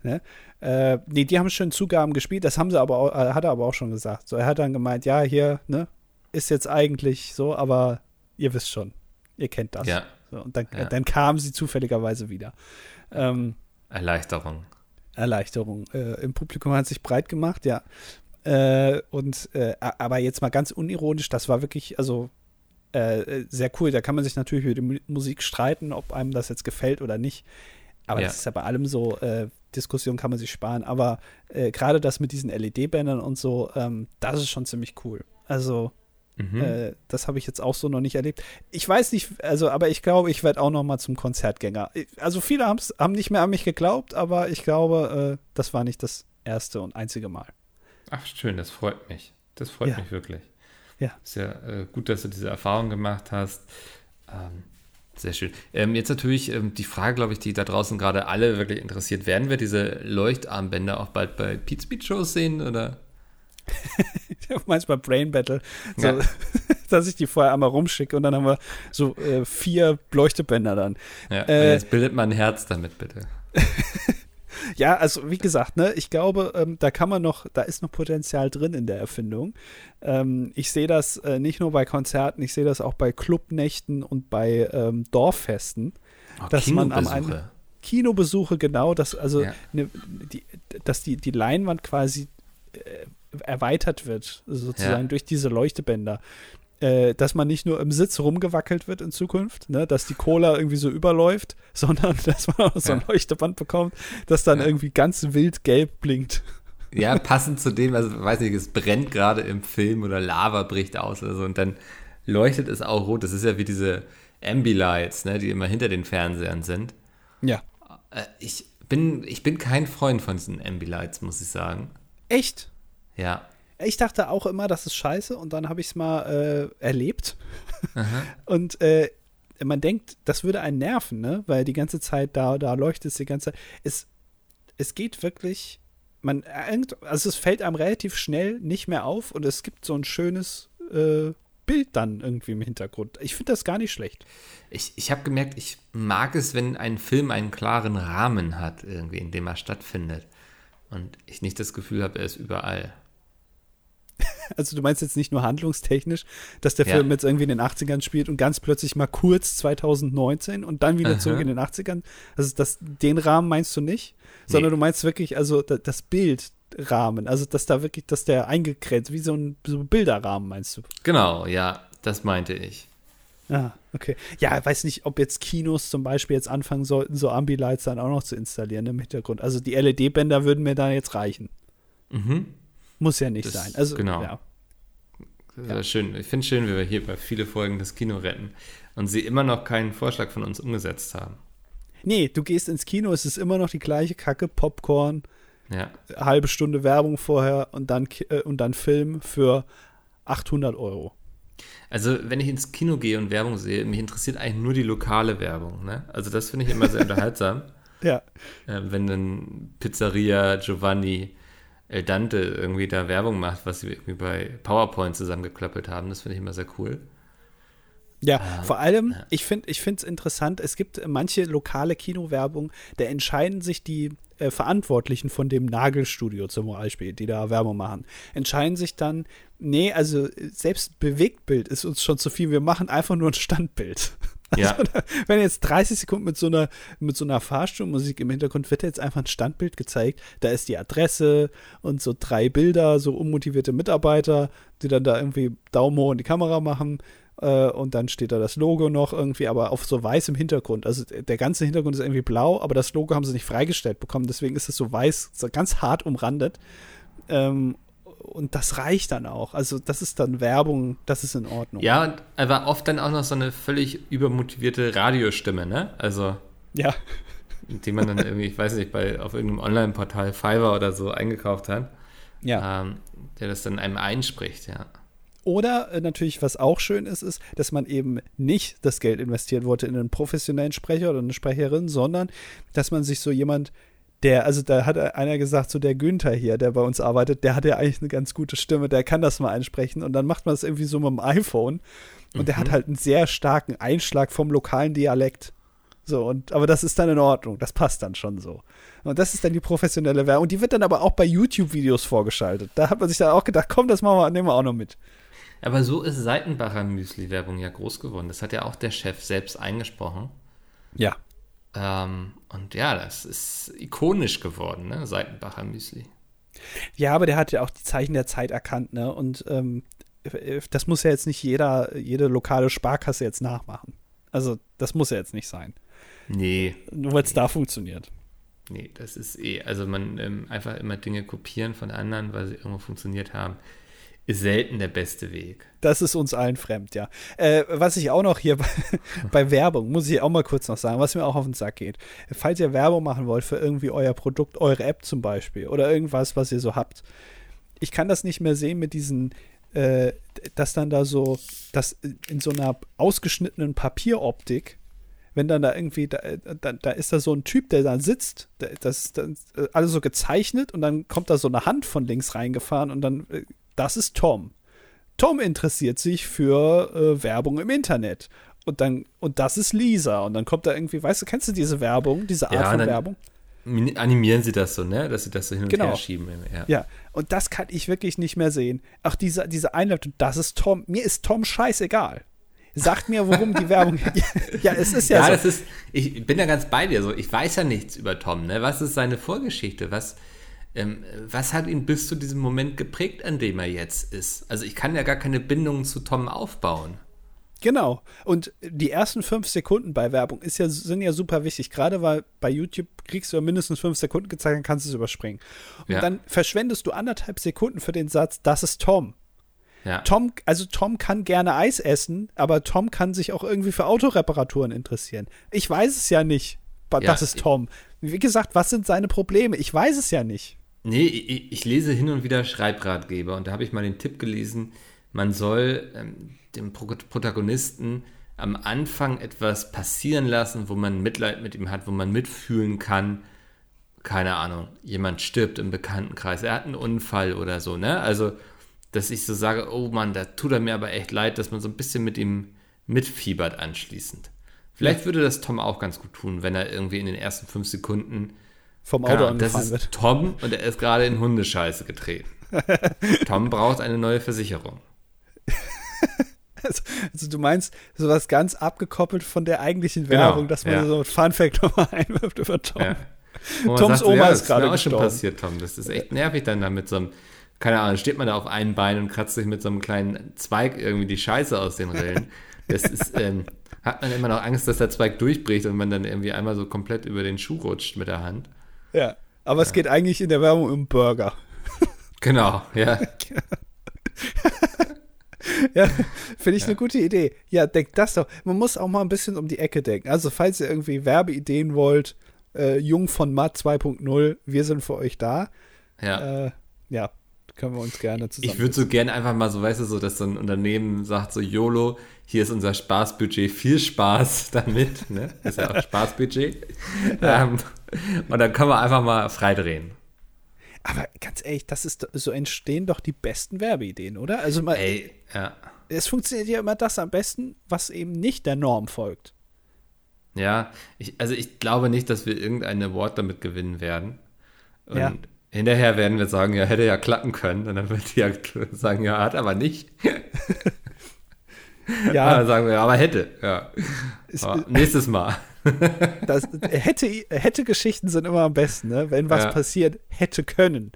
Ne? Äh, nee, die haben schon Zugaben gespielt, das haben sie aber auch, äh, hat er aber auch schon gesagt. So, er hat dann gemeint, ja, hier, ne, ist jetzt eigentlich so, aber ihr wisst schon, ihr kennt das. Ja, So, und dann, Ja. dann kamen sie zufälligerweise wieder. Ähm, Erleichterung. Erleichterung. Äh, Im Publikum hat sich breit gemacht, ja. Äh, und äh, aber jetzt mal ganz unironisch, das war wirklich, also äh, sehr cool. Da kann man sich natürlich über die Mu- Musik streiten, ob einem das jetzt gefällt oder nicht. Aber Ja. das ist ja bei allem so, äh, Diskussion kann man sich sparen. Aber äh, gerade das mit diesen LED-Bändern und so, ähm, das ist schon ziemlich cool. Also, Mhm. äh, das habe ich jetzt auch so noch nicht erlebt. Ich weiß nicht, also, aber ich glaube, ich werde auch noch mal zum Konzertgänger. Also viele haben nicht mehr an mich geglaubt, aber ich glaube, äh, das war nicht das erste und einzige Mal. Ach, schön, das freut mich. Das freut Ja. mich wirklich. Ja. Ist ja äh, gut, dass du diese Erfahrung gemacht hast. Ähm, sehr schön. Ähm, jetzt natürlich ähm, die Frage, glaube ich, die da draußen gerade alle wirklich interessiert. Werden wir diese Leuchtarmbänder auch bald bei Pete Speed Shows sehen? Oder? Bei Brain Battle, so, Ja. dass ich die vorher einmal rumschicke und dann haben wir so äh, vier Leuchtebänder dann. Ja, Äh, jetzt bildet man ein Herz damit, bitte. Ja, also wie gesagt, ne, ich glaube, ähm, da kann man noch, da ist noch Potenzial drin in der Erfindung. Ähm, ich sehe das äh, nicht nur bei Konzerten, ich sehe das auch bei Clubnächten und bei ähm, Dorffesten. Oh, dass man am Kinobesuche. Kinobesuche, genau, dass also Ja. ne, die, dass die, die Leinwand quasi äh, erweitert wird, sozusagen Ja. durch diese Leuchtebänder. Äh, dass man nicht nur im Sitz rumgewackelt wird in Zukunft, ne, dass die Cola irgendwie so überläuft, sondern dass man auch so ein Ja. Leuchteband bekommt, das dann Ja. irgendwie ganz wild gelb blinkt. Ja, passend zu dem, also weiß nicht, es brennt gerade im Film oder Lava bricht aus oder so und dann leuchtet es auch rot. Das ist ja wie diese Ambilights, ne, die immer hinter den Fernsehern sind. Ja. Äh, ich, bin, ich bin kein Freund von diesen Ambilights, muss ich sagen. Echt? Ja. Ich dachte auch immer, das ist scheiße und dann habe ich es mal äh, erlebt. Und äh, man denkt, das würde einen nerven, ne? Weil die ganze Zeit da, da leuchtet es die ganze Zeit. Es, es geht wirklich, man, also es fällt einem relativ schnell nicht mehr auf und es gibt so ein schönes äh, Bild dann irgendwie im Hintergrund. Ich finde das gar nicht schlecht. Ich, ich habe gemerkt, ich mag es, wenn ein Film einen klaren Rahmen hat, irgendwie, in dem er stattfindet. Und ich nicht das Gefühl habe, er ist überall. Also du meinst jetzt nicht nur handlungstechnisch, dass der Ja. Film jetzt irgendwie in den 80ern spielt und ganz plötzlich mal kurz 2019 und dann wieder Aha. zurück in den 80ern. Also das, den Rahmen meinst du nicht, sondern Nee. du meinst wirklich, also da, das Bildrahmen, also dass da wirklich, dass der eingegrenzt, wie so ein, so ein Bilderrahmen meinst du. Genau, ja, das meinte ich. Ah, okay. Ja, ich weiß nicht, ob jetzt Kinos zum Beispiel jetzt anfangen sollten, so Ambilights dann auch noch zu installieren im Hintergrund. Also die LED-Bänder würden mir da jetzt reichen. Mhm. Muss ja nicht Das- sein. Also, genau. ja. ja. schön. Ich finde es schön, wie wir hier bei viele Folgen das Kino retten und sie immer noch keinen Vorschlag von uns umgesetzt haben. Nee, du gehst ins Kino, es ist immer noch die gleiche Kacke, Popcorn, ja. halbe Stunde Werbung vorher und dann, äh, und dann Film für 800 Euro. Also, wenn ich ins Kino gehe und Werbung sehe, mich interessiert eigentlich nur die lokale Werbung. Ne? Also, das finde ich immer sehr unterhaltsam. Ja. Äh, wenn dann Pizzeria Giovanni Dante irgendwie da Werbung macht, was sie irgendwie bei PowerPoint zusammengeklöppelt haben, das finde ich immer sehr cool. Ja, ah, vor allem, ja. ich finde ich es interessant, es gibt manche lokale Kinowerbung, da entscheiden sich die äh, Verantwortlichen von dem Nagelstudio zum Beispiel, die da Werbung machen, entscheiden sich dann, nee, also selbst Bewegtbild ist uns schon zu viel, wir machen einfach nur ein Standbild. Also, ja. wenn jetzt 30 Sekunden mit so einer, mit so einer Fahrstuhlmusik im Hintergrund wird jetzt einfach ein Standbild gezeigt. Da ist die Adresse und so drei Bilder, so unmotivierte Mitarbeiter, die dann da irgendwie Daumen hoch in die Kamera machen. Äh, und dann steht da das Logo noch irgendwie, aber auf so weißem Hintergrund. Also der ganze Hintergrund ist irgendwie blau, aber das Logo haben sie nicht freigestellt bekommen. Deswegen ist es so weiß, so ganz hart umrandet. Ähm, und das reicht dann auch. Also das ist dann Werbung, das ist in Ordnung. Ja, aber oft dann auch noch so eine völlig übermotivierte Radiostimme, ne? Also ja. Die man dann irgendwie, ich weiß nicht, bei auf irgendeinem Online-Portal Fiverr oder so eingekauft hat. Ja. Ähm, der das dann einem einspricht, ja. Oder äh, natürlich, was auch schön ist, ist, dass man eben nicht das Geld investieren wollte in einen professionellen Sprecher oder eine Sprecherin, sondern dass man sich so jemand der, also da hat einer gesagt, so der Günther hier, der bei uns arbeitet, der hat ja eigentlich eine ganz gute Stimme, der kann das mal einsprechen und dann macht man das irgendwie so mit dem iPhone und mhm. der hat mhm. halt einen sehr starken Einschlag vom lokalen Dialekt. So, und, aber das ist dann in Ordnung, das passt dann schon so. Und das ist dann die professionelle Werbung. Und die wird dann aber auch bei YouTube-Videos vorgeschaltet. Da hat man sich dann auch gedacht, komm, das machen wir, nehmen wir auch noch mit. Aber so ist Seitenbacher Müsli-Werbung ja groß geworden. Das hat ja auch der Chef selbst eingesprochen. Ja. Ähm, und ja, das ist ikonisch geworden, ne? Seitenbacher Müsli. Ja, aber der hat ja auch die Zeichen der Zeit erkannt, ne? Und ähm, das muss ja jetzt nicht jeder, jede lokale Sparkasse jetzt nachmachen. Also, das muss ja jetzt nicht sein. Nee. Nur weil es nee. da funktioniert. Nee, das ist eh, also man ähm, einfach immer Dinge kopieren von anderen, weil sie irgendwo funktioniert haben ist selten der beste Weg. Das ist uns allen fremd, ja. Äh, was ich auch noch hier bei, bei, Werbung, muss ich auch mal kurz noch sagen, was mir auch auf den Sack geht. Falls ihr Werbung machen wollt für irgendwie euer Produkt, eure App zum Beispiel oder irgendwas, was ihr so habt, ich kann das nicht mehr sehen mit diesen, äh, dass dann da so, dass in so einer ausgeschnittenen Papieroptik, wenn dann da irgendwie, da, da, da ist da so ein Typ, der da sitzt, das ist dann äh, alles so gezeichnet und dann kommt da so eine Hand von links reingefahren und dann äh, das ist Tom. Tom interessiert sich für äh, Werbung im Internet. Und dann, und das ist Lisa. Und dann kommt da irgendwie, weißt du, kennst du diese Werbung, diese Art ja, von Werbung? Animieren sie das so, ne? Dass sie das so hin und genau. her schieben. Ja. ja, und das kann ich wirklich nicht mehr sehen. Ach, diese, diese Einleitung, das ist Tom. Mir ist Tom scheißegal. Sagt mir, worum die Werbung. ja, es ist ja, ja so. das ist. Ich bin da ganz bei dir so. Ich weiß ja nichts über Tom, ne? Was ist seine Vorgeschichte? Was ähm, was hat ihn bis zu diesem Moment geprägt, an dem er jetzt ist? Also ich kann ja gar keine Bindung zu Tom aufbauen. Genau. Und die ersten fünf Sekunden bei Werbung ist ja, sind ja super wichtig. Gerade weil bei YouTube kriegst du ja mindestens fünf Sekunden gezeigt, dann kannst du es überspringen. Und ja. dann verschwendest du anderthalb Sekunden für den Satz, das ist Tom. Ja. Tom, also Tom kann gerne Eis essen, aber Tom kann sich auch irgendwie für Autoreparaturen interessieren. Ich weiß es ja nicht. Das ja, ist Tom. Wie gesagt, was sind seine Probleme? Ich weiß es ja nicht. Nee, ich, ich, lese hin und wieder Schreibratgeber und da habe ich mal den Tipp gelesen, man soll ähm, dem Pro Protagonisten am Anfang etwas passieren lassen, wo man Mitleid mit ihm hat, wo man mitfühlen kann. Keine Ahnung, jemand stirbt im Bekanntenkreis, er hat einen Unfall oder so, ne? Also, dass ich so sage, oh Mann, da tut er mir aber echt leid, dass man so ein bisschen mit ihm mitfiebert anschließend. Vielleicht würde das Tom auch ganz gut tun, wenn er irgendwie in den ersten fünf Sekunden vom Auto genau, angefahren das ist wird. Tom und er ist gerade in Hundescheiße getreten. Tom braucht eine neue Versicherung. Also, also, du meinst sowas ganz abgekoppelt von der eigentlichen genau, Werbung, dass man ja. so ein Funfact nochmal einwirft über Tom. Ja. Toms sagt, Oma ja, ist gerade Das ist mir auch schon passiert, Tom. Das ist echt nervig dann da mit so einem, keine Ahnung, steht man da auf einem Bein und kratzt sich mit so einem kleinen Zweig irgendwie die Scheiße aus den Rillen. Das ist, ähm, hat man immer noch Angst, dass der Zweig durchbricht und man dann irgendwie einmal so komplett über den Schuh rutscht mit der Hand. Ja, aber ja. es geht eigentlich in der Werbung um Burger. Genau, ja. ja, finde ich ja. eine gute Idee. Ja, denkt das doch. Man muss auch mal ein bisschen um die Ecke denken. Also, falls ihr irgendwie Werbeideen wollt, äh, Jung von Matt 2.0, wir sind für euch da. Ja. Äh, ja, können wir uns gerne zusammen. Ich würde so gerne einfach mal so, weißt du, so, dass so ein Unternehmen sagt, so YOLO, hier ist unser Spaßbudget, viel Spaß damit, ne? Ist ja auch Spaßbudget. Ja. Ähm, und dann können wir einfach mal freidrehen. Aber ganz ehrlich, das ist so entstehen doch die besten Werbeideen, oder? Also mal, Ey, ja. Es funktioniert ja immer das am besten, was eben nicht der Norm folgt. Ja, ich, also ich glaube nicht, dass wir irgendein Award damit gewinnen werden. Und ja. hinterher werden wir sagen, ja, hätte ja klappen können. Und dann wird die ja sagen, ja, hat aber nicht. ja. dann sagen wir, aber hätte. Ja. Aber nächstes Mal. das, hätte, hätte Geschichten sind immer am besten, ne? wenn was ja. passiert, hätte können.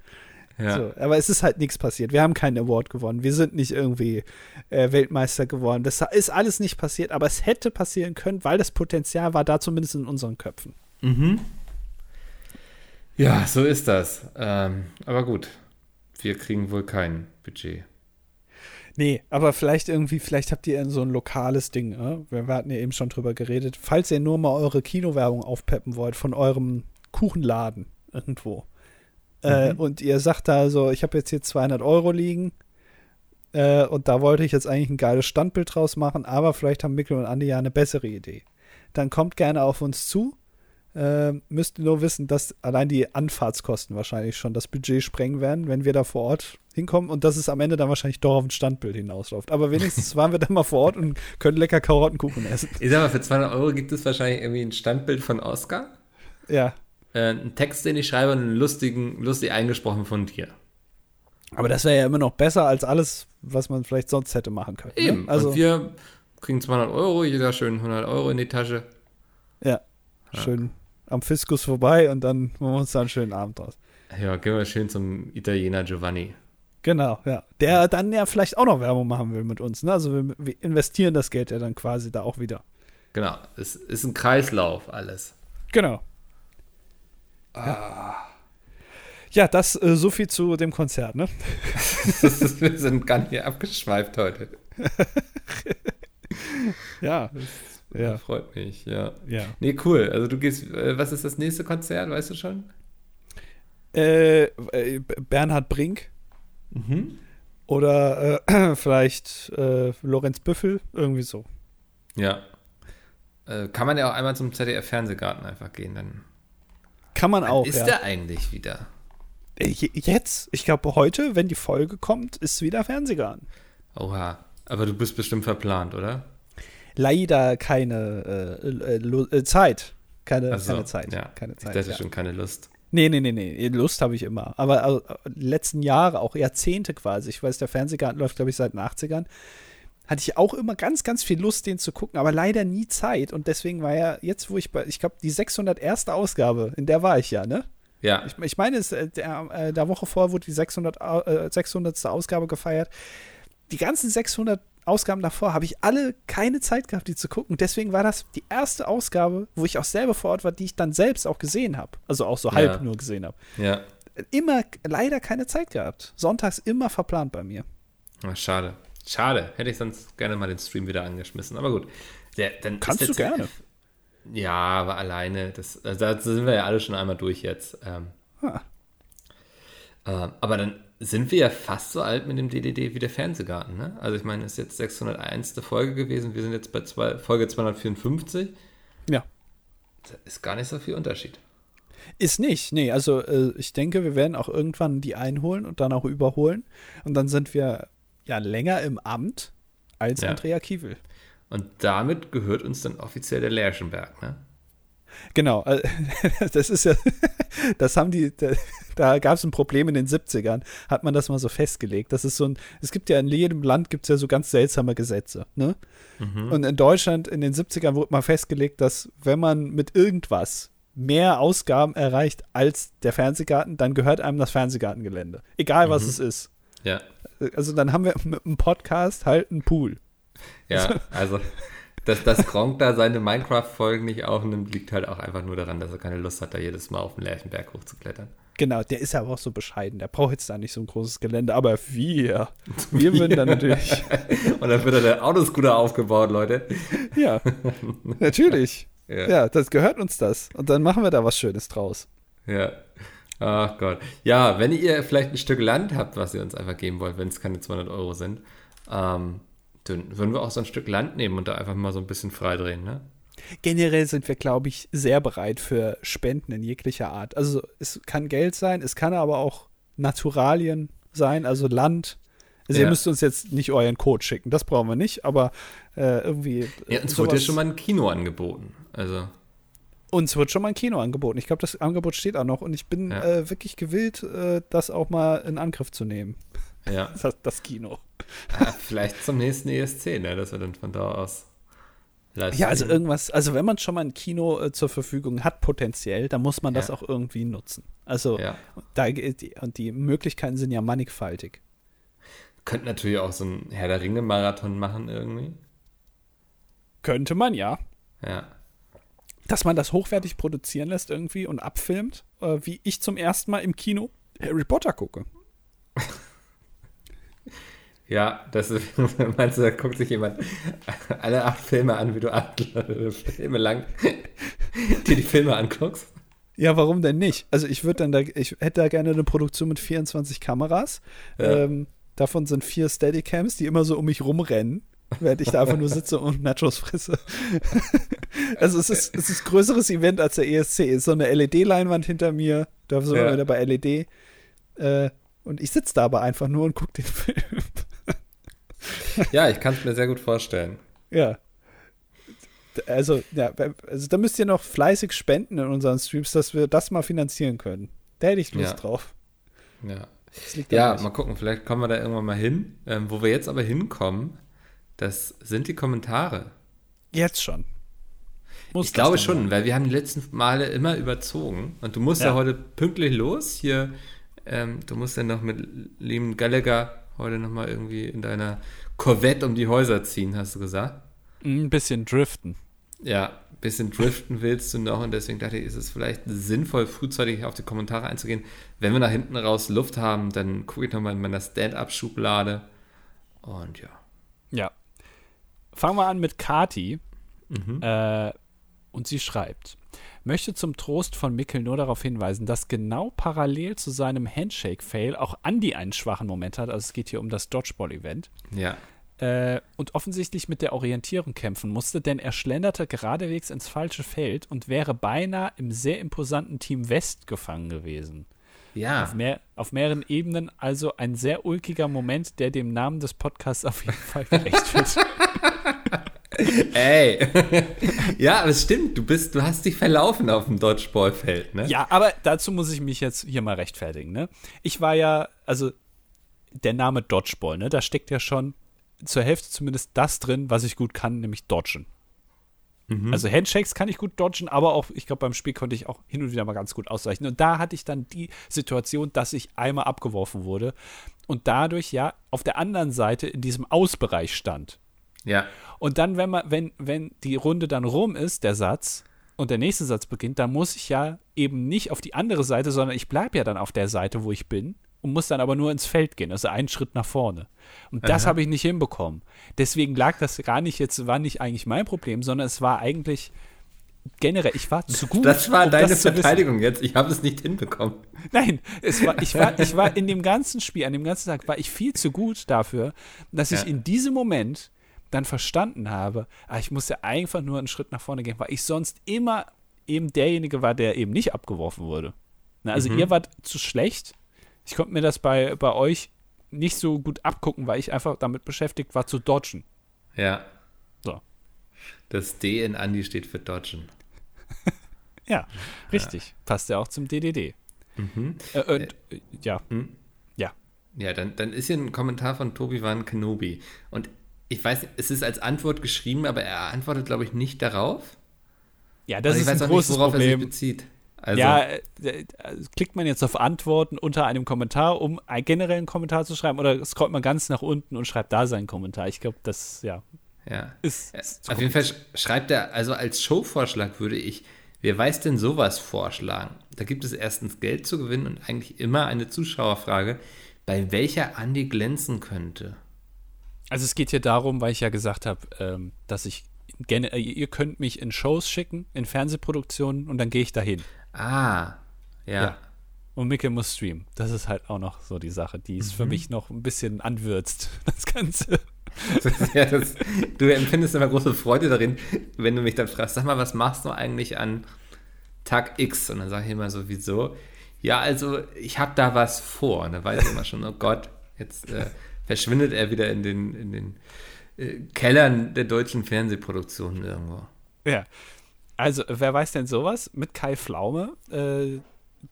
Ja. So, aber es ist halt nichts passiert. Wir haben keinen Award gewonnen. Wir sind nicht irgendwie äh, Weltmeister geworden. Das ist alles nicht passiert, aber es hätte passieren können, weil das Potenzial war da zumindest in unseren Köpfen. Mhm. Ja, so ist das. Ähm, aber gut, wir kriegen wohl kein Budget. Nee, aber vielleicht irgendwie, vielleicht habt ihr so ein lokales Ding. Ne? Wir hatten ja eben schon drüber geredet. Falls ihr nur mal eure Kinowerbung aufpeppen wollt von eurem Kuchenladen irgendwo. Äh, mhm. Äh, und ihr sagt da so, ich habe jetzt hier 200 Euro liegen. Äh, und da wollte ich jetzt eigentlich ein geiles Standbild draus machen, aber vielleicht haben Mikkel und Andi ja eine bessere Idee. Dann kommt gerne auf uns zu. Äh, müsst ihr nur wissen, dass allein die Anfahrtskosten wahrscheinlich schon das Budget sprengen werden, wenn wir da vor Ort hinkommen und dass es am Ende dann wahrscheinlich doch auf ein Standbild hinausläuft. Aber wenigstens waren wir dann mal vor Ort und können lecker Karottenkuchen essen. Ich sag mal, für 200 Euro gibt es wahrscheinlich irgendwie ein Standbild von Oscar. Ja. Äh, einen Text, den ich schreibe und einen lustigen, lustig eingesprochen von dir. Aber das wäre ja immer noch besser als alles, was man vielleicht sonst hätte machen können. Ne? Eben. Ne? Also und wir kriegen 200 Euro, jeder schön 100 Euro in die Tasche. Ja. ja. Schön am Fiskus vorbei und dann machen wir uns da einen schönen Abend draus. Ja, gehen wir schön zum Italiener Giovanni. Genau, ja. Der dann ja vielleicht auch noch Werbung machen will mit uns. Ne? Also wir, wir investieren das Geld ja dann quasi da auch wieder. Genau, es ist ein Kreislauf alles. Genau. Ah. Ja, das äh, so viel zu dem Konzert, ne? wir sind gar nicht abgeschweift heute. ja. Ja. Freut mich, ja. ja. Nee, cool. Also du gehst, äh, was ist das nächste Konzert, weißt du schon? Äh, äh Bernhard Brink. Mhm. Oder äh, vielleicht äh, Lorenz Büffel, irgendwie so. Ja. kann man ja auch einmal zum ZDF-Fernsehgarten einfach gehen, dann kann man auch. Ist ja. der eigentlich wieder? Äh, jetzt, ich glaube heute, wenn die Folge kommt, ist wieder Fernsehgarten. Oha, aber du bist bestimmt verplant, oder? Leider keine äh, äh, äh Zeit. Keine, so, keine Zeit. Ja. Keine Zeit. Ich hatte ja. schon keine Lust. Nee, nee, nee, nee. Lust habe ich immer. Aber also, letzten Jahre, auch Jahrzehnte quasi. Ich weiß, der Fernsehgarten läuft, glaube ich, seit den 80ern hatte ich auch immer ganz, ganz viel Lust, den zu gucken, aber leider nie Zeit. Und deswegen war ja jetzt, wo ich bei, ich glaube, die 601. Ausgabe, in der war ich ja, ne? Ja. Ich, ich meine, es, äh, der, äh, der Woche vor wurde die 600, äh, 600. Ausgabe gefeiert. Die ganzen 600 Ausgaben davor habe ich alle keine Zeit gehabt, die zu gucken. Deswegen war das die erste Ausgabe, wo ich auch selber vor Ort war, die ich dann selbst auch gesehen habe. Also auch so halb ja. nur gesehen habe. Ja. Immer leider keine Zeit gehabt. Sonntags immer verplant bei mir. Ach, schade. Schade, hätte ich sonst gerne mal den Stream wieder angeschmissen. Aber gut. Ja, dann Kannst du gerne. Ja, aber alleine, das, also da sind wir ja alle schon einmal durch jetzt. Ähm, ah. Äh, aber dann sind wir ja fast so alt mit dem DDD wie der Fernsehgarten, ne? Also ich meine, es ist jetzt 601. Folge gewesen, wir sind jetzt bei zwei, Folge 254. Ja. Das ist gar nicht so viel Unterschied. Ist nicht, nee, also äh, ich denke, wir werden auch irgendwann die einholen und dann auch überholen. Und dann sind wir ja länger im Amt als ja. Andrea Kiewel. Und damit gehört uns dann offiziell der Lerchenberg, ne? Genau, äh, das ist ja, das haben die, da, da gab es ein Problem in den 70ern, hat man das mal so festgelegt. Das ist so ein, es gibt ja in jedem Land gibt es ja so ganz seltsame Gesetze, ne? Mhm. Und in Deutschland in den 70ern wurde mal festgelegt, dass wenn man mit irgendwas mehr Ausgaben erreicht als der Fernsehgarten, dann gehört einem das Fernsehgartengelände. Egal was mhm. es ist. Ja also dann haben wir mit dem Podcast halt einen Pool. Ja, also dass, dass Gronk da seine Minecraft-Folgen nicht aufnimmt, liegt halt auch einfach nur daran, dass er keine Lust hat, da jedes Mal auf den Lärchenberg hochzuklettern. Genau, der ist ja aber auch so bescheiden. Der braucht jetzt da nicht so ein großes Gelände. Aber wir, wir würden dann natürlich. Und dann wird da der Autoscooter aufgebaut, Leute. Ja, natürlich. Ja. Ja, das gehört uns das. Und dann machen wir da was Schönes draus. Ja. Ach Gott. Ja, wenn ihr vielleicht ein Stück Land habt, was ihr uns einfach geben wollt, wenn es keine 200 Euro sind, ähm, dann würden wir auch so ein Stück Land nehmen und da einfach mal so ein bisschen freidrehen, ne? Generell sind wir, glaube ich, sehr bereit für Spenden in jeglicher Art. Also es kann Geld sein, es kann aber auch Naturalien sein, also Land. Also Ja. ihr müsst uns jetzt nicht euren Code schicken, das brauchen wir nicht, aber äh, irgendwie. Ja, uns sowas- wurde ja schon mal ein Kino angeboten. Also, uns wird schon mal ein Kino angeboten. Ich glaube, das Angebot steht auch noch und ich bin Ja. äh, wirklich gewillt, äh, das auch mal in Angriff zu nehmen. Ja. Das, das Kino. Ah, vielleicht zum nächsten ESC, ne? Dass wir dann von da aus leisten. Ja, also irgendwas, also wenn man schon mal ein Kino äh, zur Verfügung hat, potenziell, dann muss man das Ja. auch irgendwie nutzen. Also Ja. da die, und die Möglichkeiten sind ja mannigfaltig. Könnten natürlich auch so einen Herr der Ringe-Marathon machen irgendwie. Könnte man ja. Ja. Dass man das hochwertig produzieren lässt irgendwie und abfilmt, äh, wie ich zum ersten Mal im Kino Harry Potter gucke. Ja, das ist, meinst du, da guckt sich jemand alle acht Filme an, wie du acht Filme lang dir die Filme anguckst? Ja, warum denn nicht? Also ich würde dann da, ich hätte da gerne eine Produktion mit 24 Kameras. Ja. Ähm, davon sind vier Steadycams, die immer so um mich rumrennen, während ich da einfach nur sitze und Nachos fresse. also es ist, es ist größeres Event als der ESC. Es ist so eine LED-Leinwand hinter mir, da sind wir Ja. wieder bei LED. Äh, und ich sitze da aber einfach nur und gucke den Film. Ja, ich kann es mir sehr gut vorstellen. ja. Also, ja, also da müsst ihr noch fleißig spenden in unseren Streams, dass wir das mal finanzieren können. Da hätte ich Lust Ja. drauf. Ja, ja mal gucken, vielleicht kommen wir da irgendwann mal hin. Ähm, wo wir jetzt aber hinkommen, das sind die Kommentare. Jetzt schon. Muss Ich glaube schon, weil wir haben die letzten Male immer überzogen. Und du musst ja, Ja. heute pünktlich los. Hier, ähm, du musst dann noch mit lieben Gallagher heute nochmal irgendwie in deiner Corvette um die Häuser ziehen, hast du gesagt. Ein bisschen driften. Ja, ein bisschen driften willst du noch und deswegen dachte ich, ist es vielleicht sinnvoll, frühzeitig auf die Kommentare einzugehen. Wenn wir nach hinten raus Luft haben, dann gucke ich nochmal in meiner Stand-Up-Schublade. Und ja. Ja. Fangen wir an mit Kati. Mhm. Äh, und sie schreibt: Möchte zum Trost von Mickel nur darauf hinweisen, dass genau parallel zu seinem Handshake-Fail auch Andy einen schwachen Moment hat. Also es geht hier um das Dodgeball-Event. Ja. Äh, und offensichtlich mit der Orientierung kämpfen musste, denn er schlenderte geradewegs ins falsche Feld und wäre beinahe im sehr imposanten Team West gefangen gewesen. Ja. Auf, mehr, auf mehreren Ebenen also ein sehr ulkiger Moment, der dem Namen des Podcasts auf jeden Fall gerecht wird. Ey. ja, aber es stimmt. Du bist, du hast dich verlaufen auf dem Dodgeballfeld, ne? Ja, aber dazu muss ich mich jetzt hier mal rechtfertigen. Ne? Ich war ja, also der Name Dodgeball, ne? da steckt ja schon zur Hälfte zumindest das drin, was ich gut kann, nämlich dodgen. Also Handshakes kann ich gut dodgen, aber auch, ich glaube, beim Spiel konnte ich auch hin und wieder mal ganz gut ausweichen. Und da hatte ich dann die Situation, dass ich einmal abgeworfen wurde und dadurch ja auf der anderen Seite in diesem Ausbereich stand. Ja. Und dann, wenn man, wenn, wenn die Runde dann rum ist, der Satz, und der nächste Satz beginnt, dann muss ich ja eben nicht auf die andere Seite, sondern ich bleibe ja dann auf der Seite, wo ich bin und muss dann aber nur ins Feld gehen, also einen Schritt nach vorne. Und das habe ich nicht hinbekommen. Deswegen lag das gar nicht jetzt, war nicht eigentlich mein Problem, sondern es war eigentlich generell, ich war zu gut. Das war um deine das. Verteidigung jetzt. Ich habe es nicht hinbekommen. Nein, es war, ich, war, ich war in dem ganzen Spiel, an dem ganzen Tag, war ich viel zu gut dafür, dass ich Ja. in diesem Moment dann verstanden habe, ah, ich muss ja einfach nur einen Schritt nach vorne gehen, weil ich sonst immer eben derjenige war, der eben nicht abgeworfen wurde. Na, also Mhm. ihr wart zu schlecht. Ich konnte mir das bei, bei euch nicht so gut abgucken, weil ich einfach damit beschäftigt war zu dodgen. Ja. So. Das D in Andi steht für Dodgen. Ja, richtig. Passt ja auch zum DDD. Mhm. Äh, und, äh, ja. Hm? Ja. Ja, dann, dann ist hier ein Kommentar von Tobi Van Kenobi. Und ich weiß, es ist als Antwort geschrieben, aber er antwortet, glaube ich, nicht darauf. Ja, das Und ist ich weiß ein auch großes nicht, worauf er Problem. sich bezieht. Also, ja, äh, äh, klickt man jetzt auf Antworten unter einem Kommentar, um einen generellen Kommentar zu schreiben, oder scrollt man ganz nach unten und schreibt da seinen Kommentar? Ich glaube, das ja ja. ist, ist zu Auf jeden Fall sch- schreibt er, also als Showvorschlag würde ich Wer weiß denn sowas vorschlagen? Da gibt es erstens Geld zu gewinnen und eigentlich immer eine Zuschauerfrage, bei welcher Andi glänzen könnte. Also es geht hier darum, weil ich ja gesagt habe, ähm, dass ich gerne, äh, ihr könnt mich in Shows schicken, in Fernsehproduktionen und dann gehe ich dahin. Ah, ja. ja. Und Micke muss streamen. Das ist halt auch noch so die Sache, die es mhm. für mich noch ein bisschen anwürzt, das Ganze. ja, das, du empfindest immer große Freude darin, wenn du mich dann fragst, sag mal, was machst du eigentlich an Tag X? Und dann sage ich immer so, wieso? Ja, also ich habe da was vor. Und dann weiß ich immer schon, oh Gott, jetzt äh, verschwindet er wieder in den, in den äh, Kellern der deutschen Fernsehproduktionen irgendwo. Ja. Also, wer weiß denn sowas? Mit Kai Pflaume, äh,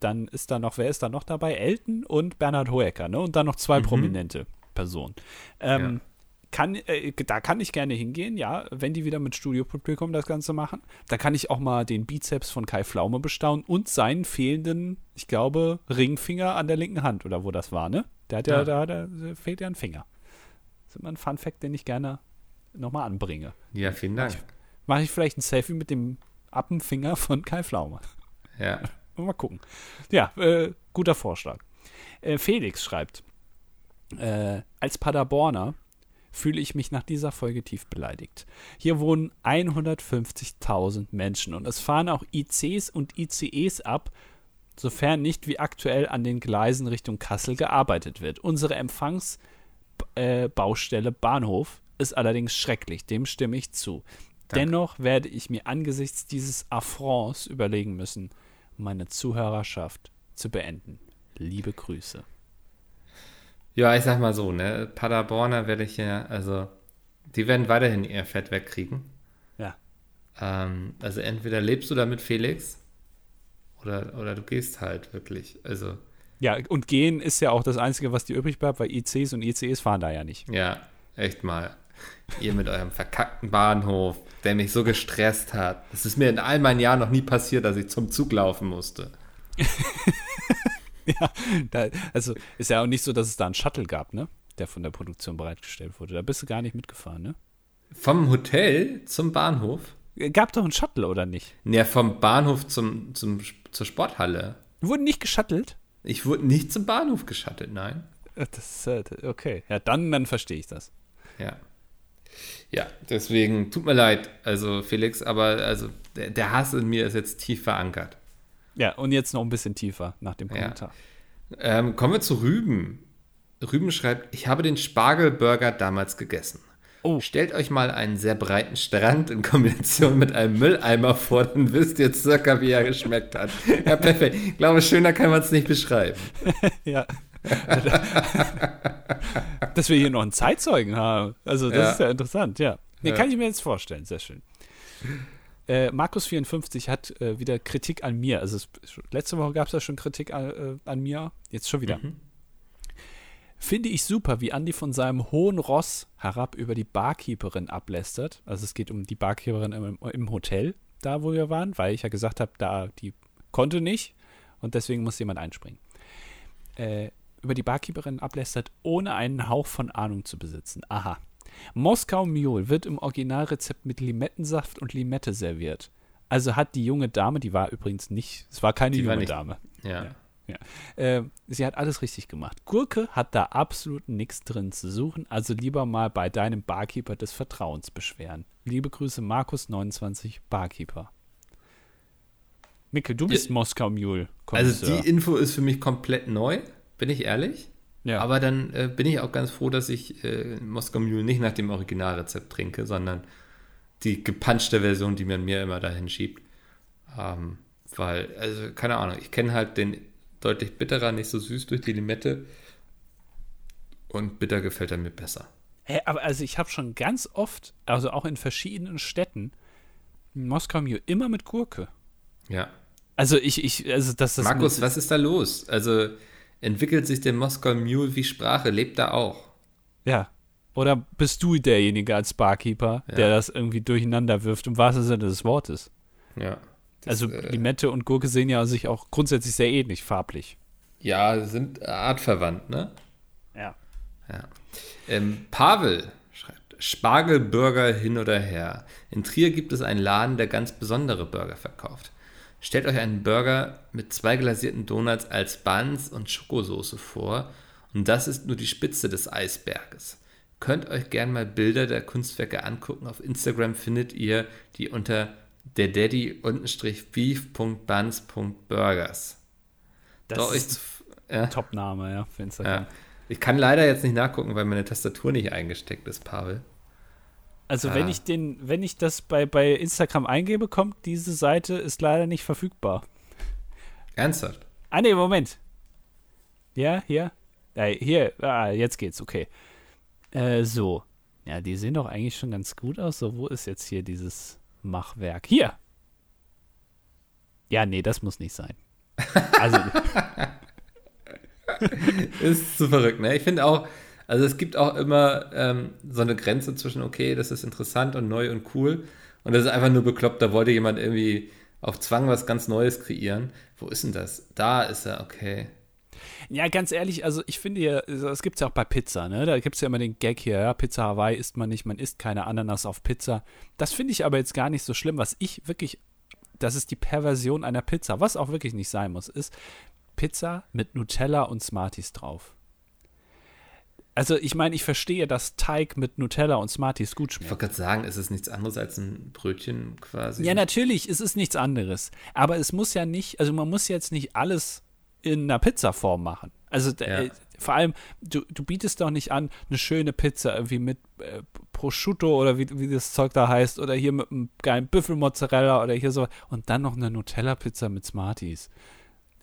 dann ist da noch, wer ist da noch dabei? Elton und Bernhard Hoeker, ne? Und dann noch zwei mhm. prominente Personen. Ähm, ja. Kann, äh, da kann ich gerne hingehen, ja, wenn die wieder mit Studiopublikum das Ganze machen. Da kann ich auch mal den Bizeps von Kai Pflaume bestaunen und seinen fehlenden, ich glaube, Ringfinger an der linken Hand oder wo das war, ne? Der hat ja, ja da, da fehlt ja ein Finger. Das ist immer ein Fun-Fact, den ich gerne nochmal anbringe. Ja, vielen Dank. Mache ich vielleicht ein Selfie mit dem Appenfinger von Kai Pflaume. Ja. Mal gucken. Ja, äh, guter Vorschlag. Äh, Felix schreibt, äh, als Paderborner fühle ich mich nach dieser Folge tief beleidigt. Hier wohnen 150.000 Menschen und es fahren auch ICs und ICEs ab, sofern nicht wie aktuell an den Gleisen Richtung Kassel gearbeitet wird. Unsere Empfangsbaustelle äh, Bahnhof ist allerdings schrecklich, dem stimme ich zu. Danke. Dennoch werde ich mir angesichts dieses Affronts überlegen müssen, meine Zuhörerschaft zu beenden. Liebe Grüße. Ja, ich sag mal so, ne? Paderborner werde ich ja, also, die werden weiterhin ihr Fett wegkriegen. Ja. Ähm, also entweder lebst du da mit Felix oder, oder du gehst halt wirklich. Also. Ja, und gehen ist ja auch das Einzige, was dir übrig bleibt, weil ICs und ICEs fahren da ja nicht. Ja, echt mal. Ihr mit eurem verkackten Bahnhof, der mich so gestresst hat. Das ist mir in all meinen Jahren noch nie passiert, dass ich zum Zug laufen musste. ja, da, also ist ja auch nicht so, dass es da einen Shuttle gab, ne? Der von der Produktion bereitgestellt wurde. Da bist du gar nicht mitgefahren, ne? Vom Hotel zum Bahnhof? Gab doch einen Shuttle, oder nicht? Ja, vom Bahnhof zum, zum, zur Sporthalle. Wurden nicht geschuttelt? Ich wurde nicht zum Bahnhof geschattelt, nein. Das, äh, okay, ja, dann, dann verstehe ich das. Ja. Ja, deswegen tut mir leid, also Felix, aber also der, der, Hass in mir ist jetzt tief verankert. Ja, und jetzt noch ein bisschen tiefer nach dem Kommentar. Ja. Ähm, kommen wir zu Rüben. Rüben schreibt, ich habe den Spargelburger damals gegessen. Oh. Stellt euch mal einen sehr breiten Strand in Kombination mit einem Mülleimer vor, dann wisst ihr circa, wie er geschmeckt hat. Ja, perfekt. Ich glaube, schöner kann man es nicht beschreiben. ja. Dass wir hier noch einen Zeitzeugen haben. Also, das ja. ist ja interessant, ja. Nee, ja. kann ich mir jetzt vorstellen. Sehr schön. Äh, Markus54 hat äh, wieder Kritik an mir. Also, es, letzte Woche gab es ja schon Kritik an, äh, an, mir. Jetzt schon wieder. Mhm. Finde ich super, wie Andy von seinem hohen Ross herab über die Barkeeperin ablästert. Also, es geht um die Barkeeperin im, im Hotel, da wo wir waren, weil ich ja gesagt habe, da die konnte nicht und deswegen muss jemand einspringen. Äh, über die Barkeeperin ablästert, ohne einen Hauch von Ahnung zu besitzen. Aha. Moskau Mule wird im Originalrezept mit Limettensaft und Limette serviert. Also hat die junge Dame, die war übrigens nicht, es war keine die junge war Dame. Ja. ja. ja. Äh, sie hat alles richtig gemacht. Gurke hat da absolut nichts drin zu suchen, also lieber mal bei deinem Barkeeper des Vertrauens beschweren. Liebe Grüße, Markus29, Barkeeper. Mikkel, du bist ja, Moskau Mule. Also die Info ist für mich komplett neu bin ich ehrlich. Ja. Aber dann äh, bin ich auch ganz froh, dass ich äh, Moskau Mule nicht nach dem Originalrezept trinke, sondern die gepanschte Version, die man mir immer dahin schiebt. Ähm, weil, also, keine Ahnung, ich kenne halt den deutlich bitterer, nicht so süß durch die Limette. Und bitter gefällt er mir besser. Hä, aber also ich habe schon ganz oft, also auch in verschiedenen Städten, Moskau Mule immer mit Gurke. Ja. Also ich, ich, also das ist. Markus, was ist da los? Also entwickelt sich der Moskau Mule wie Sprache, lebt da auch. Ja. Oder bist du derjenige als Barkeeper, ja. der das irgendwie durcheinander wirft, im wahrsten Sinne des Wortes? Ja. Das, also äh, Limette und Gurke sehen ja sich auch grundsätzlich sehr ähnlich, farblich. Ja, sind artverwandt, ne? Ja. Ja. Ähm, Pavel schreibt, Spargelburger hin oder her. In Trier gibt es einen Laden, der ganz besondere Burger verkauft. Stellt euch einen Burger mit zwei glasierten Donuts als Buns und Schokosoße vor und das ist nur die Spitze des Eisberges. Könnt euch gerne mal Bilder der Kunstwerke angucken. Auf Instagram findet ihr die unter der daddy-beef.buns.burgers. Das ist ja. Top-Name, ja, für Instagram. Ja. Ich kann leider jetzt nicht nachgucken, weil meine Tastatur nicht eingesteckt ist, Pavel. Also ah. wenn ich den, wenn ich das bei, bei Instagram eingebe, kommt diese Seite ist leider nicht verfügbar. Ernsthaft? Ah nee, Moment. Ja, hier. Ja, hier, ah, jetzt geht's, okay. Äh, so. Ja, die sehen doch eigentlich schon ganz gut aus. So, wo ist jetzt hier dieses Machwerk? Hier! Ja, nee, das muss nicht sein. Also. ist zu verrückt, ne? Ich finde auch, also es gibt auch immer ähm, so eine Grenze zwischen, okay, das ist interessant und neu und cool. Und das ist einfach nur bekloppt, da wollte jemand irgendwie auf Zwang was ganz Neues kreieren. Wo ist denn das? Da ist er, okay. Ja, ganz ehrlich, also ich finde ja, das gibt es ja auch bei Pizza, ne? Da gibt es ja immer den Gag hier, ja, Pizza Hawaii isst man nicht, man isst keine Ananas auf Pizza. Das finde ich aber jetzt gar nicht so schlimm. Was ich wirklich, das ist die Perversion einer Pizza, was auch wirklich nicht sein muss, ist, Pizza mit Nutella und Smarties drauf. Also ich meine, ich verstehe, dass Teig mit Nutella und Smarties gut schmeckt. Ich wollte gerade sagen, ist es nichts anderes als ein Brötchen quasi? Ja, natürlich, es ist nichts anderes. Aber es muss ja nicht, also man muss jetzt nicht alles in einer Pizzaform machen. Also ja. äh, vor allem, du, du bietest doch nicht an, eine schöne Pizza irgendwie mit äh, Prosciutto oder wie, wie das Zeug da heißt oder hier mit einem geilen Büffelmozzarella oder hier so und dann noch eine Nutella-Pizza mit Smarties.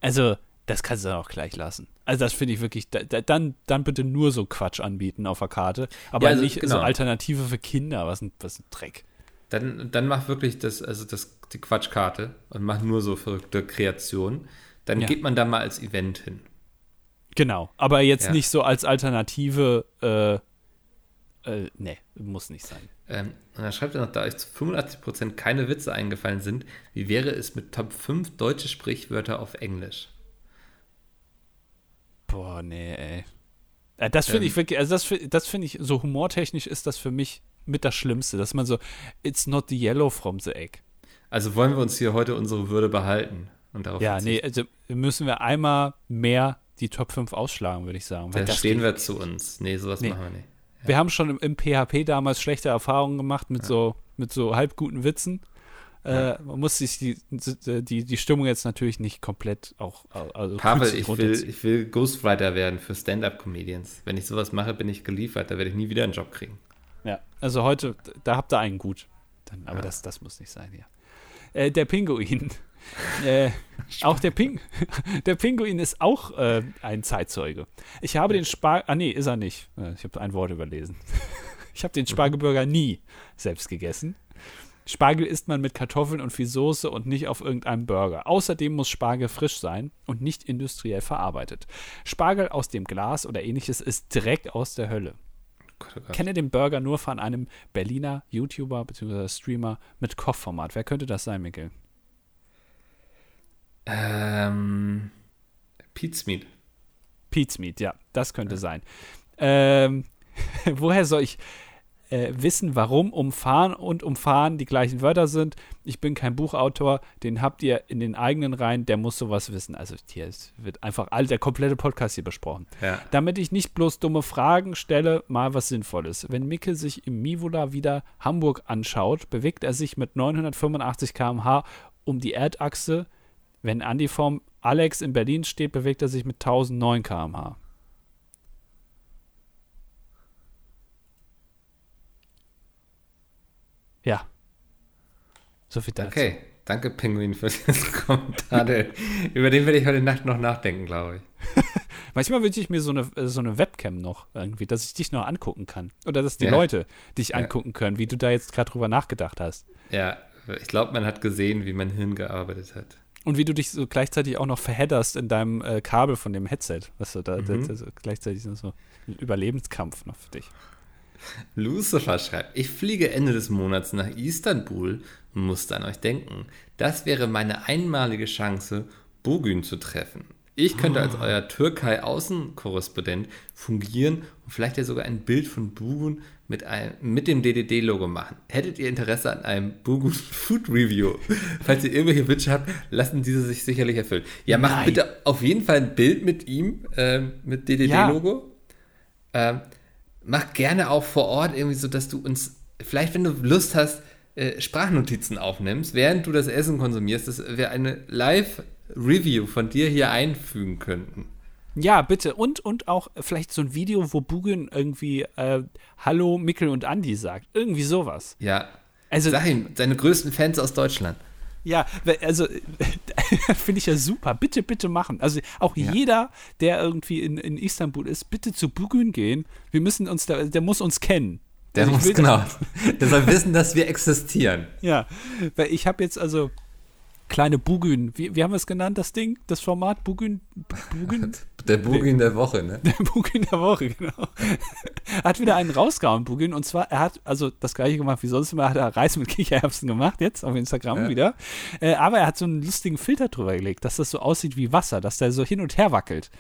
Also, das kannst du dann auch gleich lassen. Also das finde ich wirklich, da, da, dann, dann bitte nur so Quatsch anbieten auf der Karte, aber ja, also, nicht genau. so Alternative für Kinder, was ein, was ein Dreck. Dann, dann mach wirklich das, also das, die Quatschkarte und mach nur so verrückte Kreationen. Dann ja. geht man da mal als Event hin. Genau, aber jetzt ja. nicht so als Alternative, äh, äh, nee, muss nicht sein. Ähm, und dann schreibt er noch, da euch zu 85% keine Witze eingefallen sind, wie wäre es mit Top 5 deutsche Sprichwörter auf Englisch? Boah, nee, ey. Äh, das finde ähm, ich wirklich, also das, das finde ich, so humortechnisch ist das für mich mit das Schlimmste, dass man so, it's not the yellow from the egg. Also wollen wir uns hier heute unsere Würde behalten und darauf Ja, verzichten. nee, also müssen wir einmal mehr die Top 5 ausschlagen, würde ich sagen. Da stehen wir zu uns. Nee, sowas nee. machen wir nicht. Ja. Wir haben schon im, im, PHP damals schlechte Erfahrungen gemacht mit ja. so mit so halbguten Witzen. Ja. Äh, man muss sich die, die, die Stimmung jetzt natürlich nicht komplett auch. Also Pavel, ich will, ich will Ghostwriter werden für Stand-Up-Comedians. Wenn ich sowas mache, bin ich geliefert. Da werde ich nie wieder einen Job kriegen. Ja, also heute, da habt ihr einen gut. Dann, aber ja. das, das muss nicht sein, ja. Äh, der Pinguin. äh, auch der, Ping der Pinguin ist auch äh, ein Zeitzeuge. Ich habe den Spar. Ah, nee, ist er nicht. Äh, ich habe ein Wort überlesen. ich habe den Spargelburger nie selbst gegessen. Spargel isst man mit Kartoffeln und viel Soße und nicht auf irgendeinem Burger. Außerdem muss Spargel frisch sein und nicht industriell verarbeitet. Spargel aus dem Glas oder ähnliches ist Dreck aus der Hölle. Ich kenne den Burger nur von einem Berliner YouTuber bzw. Streamer mit Kochformat. Wer könnte das sein, Mikkel? Ähm, Pete's Meat. Pete's Meat, ja, das könnte ja. sein. Ähm, woher soll ich äh, wissen, warum umfahren und umfahren die gleichen Wörter sind. Ich bin kein Buchautor, den habt ihr in den eigenen Reihen, der muss sowas wissen. Also hier wird einfach all der komplette Podcast hier besprochen. Ja. Damit ich nicht bloß dumme Fragen stelle, mal was Sinnvolles. Wenn Micke sich im Mivola wieder Hamburg anschaut, bewegt er sich mit 985 km/h um die Erdachse. Wenn Andi vorm Alex in Berlin steht, bewegt er sich mit 1009 km/h. Ja. So viel dazu. Okay, danke Penguin für das Kommentar. Über den werde ich heute Nacht noch nachdenken, glaube ich. Manchmal wünsche ich mir so eine, so eine Webcam noch irgendwie, dass ich dich noch angucken kann. Oder dass die ja. Leute dich ja. angucken können, wie du da jetzt gerade drüber nachgedacht hast. Ja, ich glaube, man hat gesehen, wie mein Hirn gearbeitet hat. Und wie du dich so gleichzeitig auch noch verhedderst in deinem äh, Kabel von dem Headset. Weißt du, da, mhm. da, da gleichzeitig so ein Überlebenskampf noch für dich. Lucifer schreibt, ich fliege Ende des Monats nach Istanbul und musste an euch denken. Das wäre meine einmalige Chance, Bogün zu treffen. Ich könnte als euer Türkei-Außenkorrespondent fungieren und vielleicht ja sogar ein Bild von Bugun mit, einem, mit dem DDD-Logo machen. Hättet ihr Interesse an einem Bugun Food Review? Falls ihr irgendwelche Wünsche habt, lassen diese sich sicherlich erfüllen. Ja, macht Nein. bitte auf jeden Fall ein Bild mit ihm, ähm, mit DDD-Logo. Ähm, mach gerne auch vor Ort irgendwie so, dass du uns, vielleicht wenn du Lust hast, äh, Sprachnotizen aufnimmst, während du das Essen konsumierst, dass wir eine Live-Review von dir hier einfügen könnten. Ja, bitte. Und, und auch vielleicht so ein Video, wo Bugen irgendwie äh, Hallo, Mickel und Andi sagt. Irgendwie sowas. Ja. Also, Sag ihm, seine größten Fans aus Deutschland. ja, also finde ich ja super. Bitte, bitte machen. Also auch Ja. jeder, der irgendwie in, in Istanbul ist, bitte zu Bugun gehen. Wir müssen uns da, der muss uns kennen. Der Also muss, genau. Der soll wissen, dass wir existieren. Ja, weil ich habe jetzt also kleine Bugün, wie, wie haben wir es genannt, das Ding, das Format Bugün, Bugün? Der in der Woche, ne? Der Bugün der Woche, genau. hat wieder einen rausgehauen, Bugün, und zwar, er hat also das gleiche gemacht wie sonst immer, hat er Reis mit Kichererbsen gemacht, jetzt auf Instagram Ja. wieder. Äh, aber er hat so einen lustigen Filter drüber gelegt, dass das so aussieht wie Wasser, dass der so hin und her wackelt.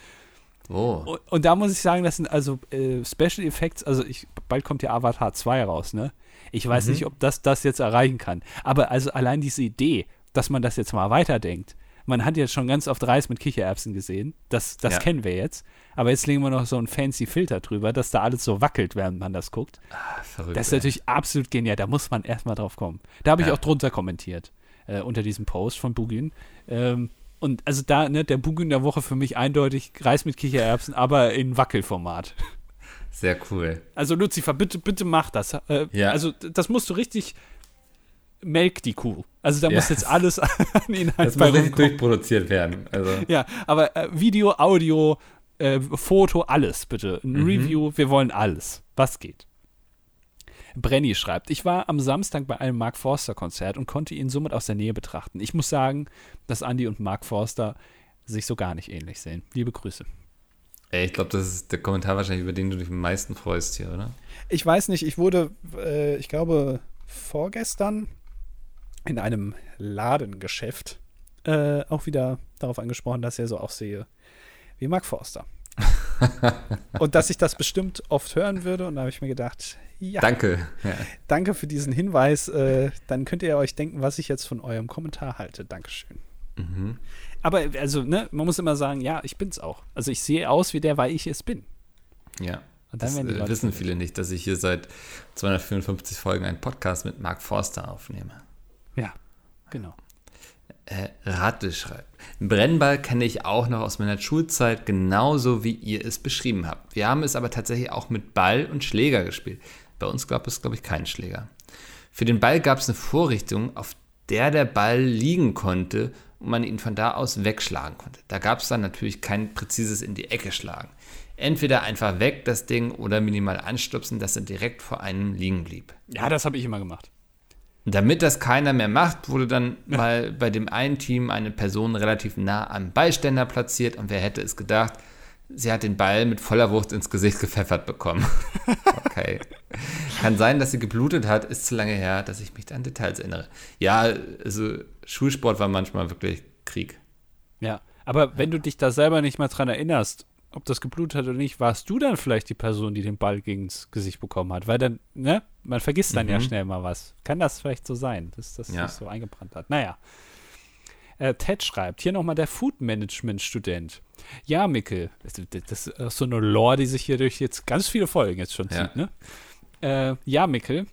Oh. Und, und da muss ich sagen, das sind also äh, Special Effects, also ich, bald kommt ja Avatar 2 raus, ne? Ich weiß Mhm. nicht, ob das das jetzt erreichen kann. Aber also allein diese Idee, dass man das jetzt mal weiterdenkt. Man hat jetzt schon ganz oft Reis mit Kichererbsen gesehen. Das, das Ja. kennen wir jetzt. Aber jetzt legen wir noch so einen fancy Filter drüber, dass da alles so wackelt, während man das guckt. Ah, verrückt. Das ist ey. natürlich absolut genial. Da muss man erstmal drauf kommen. Da habe ich Ja. auch drunter kommentiert, äh, unter diesem Post von Bugün. Ähm, und also da, ne, der Bugün der Woche für mich eindeutig Reis mit Kichererbsen, aber in Wackelformat. Sehr cool. Also Lucifer, bitte, bitte mach das. Äh, Ja. Also das musst du richtig melk die Kuh. Also da Ja. muss jetzt alles an Inhalt Das bei muss richtig durchproduziert werden. Also, Ja, aber äh, Video, Audio, äh, Foto, alles bitte. Ein Mhm. Review, wir wollen alles. Was geht? Brenny schreibt, ich war am Samstag bei einem Mark Forster Konzert und konnte ihn somit aus der Nähe betrachten. Ich muss sagen, dass Andy und Mark Forster sich so gar nicht ähnlich sehen. Liebe Grüße. ey, ich glaube, das ist der Kommentar wahrscheinlich, über den du dich am meisten freust hier, oder? Ich weiß nicht, ich wurde, äh, ich glaube, vorgestern in einem Ladengeschäft äh, auch wieder darauf angesprochen, dass ich so aussehe wie Mark Forster. und dass ich das bestimmt oft hören würde. Und da habe ich mir gedacht, ja, Danke. Ja. danke für diesen Hinweis. Äh, dann könnt ihr euch denken, was ich jetzt von eurem Kommentar halte. Dankeschön. Mhm. Aber also, ne, man muss immer sagen, ja, ich bin's auch. Also ich sehe aus wie der, weil ich es bin. ja. Und dann Das äh, wissen viele nicht, dass ich hier seit 254 Folgen einen Podcast mit Mark Forster aufnehme. Ja, genau. Äh, Ratte schreibt. Brennball kenne ich auch noch aus meiner Schulzeit, genauso wie ihr es beschrieben habt. Wir haben es aber tatsächlich auch mit Ball und Schläger gespielt. Bei uns gab es, glaube ich, keinen Schläger. Für den Ball gab es eine Vorrichtung, auf der der Ball liegen konnte und man ihn von da aus wegschlagen konnte. Da gab es dann natürlich kein präzises in die Ecke schlagen. Entweder einfach weg das Ding oder minimal anstupsen, dass er direkt vor einem liegen blieb. Ja, das habe ich immer gemacht. Damit das keiner mehr macht, wurde dann mal bei dem einen Team eine Person relativ nah am Ballständer platziert und wer hätte es gedacht, sie hat den Ball mit voller Wucht ins Gesicht gepfeffert bekommen. Okay. Kann sein, dass sie geblutet hat, ist zu lange her, dass ich mich an Details erinnere. Ja, also Schulsport war manchmal wirklich Krieg. Ja, aber wenn du dich da selber nicht mal dran erinnerst, ob das geblutet hat oder nicht, warst du dann vielleicht die Person, die den Ball gegens Gesicht bekommen hat? Weil dann, ne, man vergisst dann ja Mhm. schnell mal was. Kann das vielleicht so sein, dass das Ja. sich so eingebrannt hat? Naja. Äh, Ted schreibt, hier nochmal der Food Management Student. Ja, Mickel, das, das ist so eine Lore, die sich hier durch jetzt ganz viele Folgen jetzt schon Ja. zieht, ne? Äh, ja, Mickel,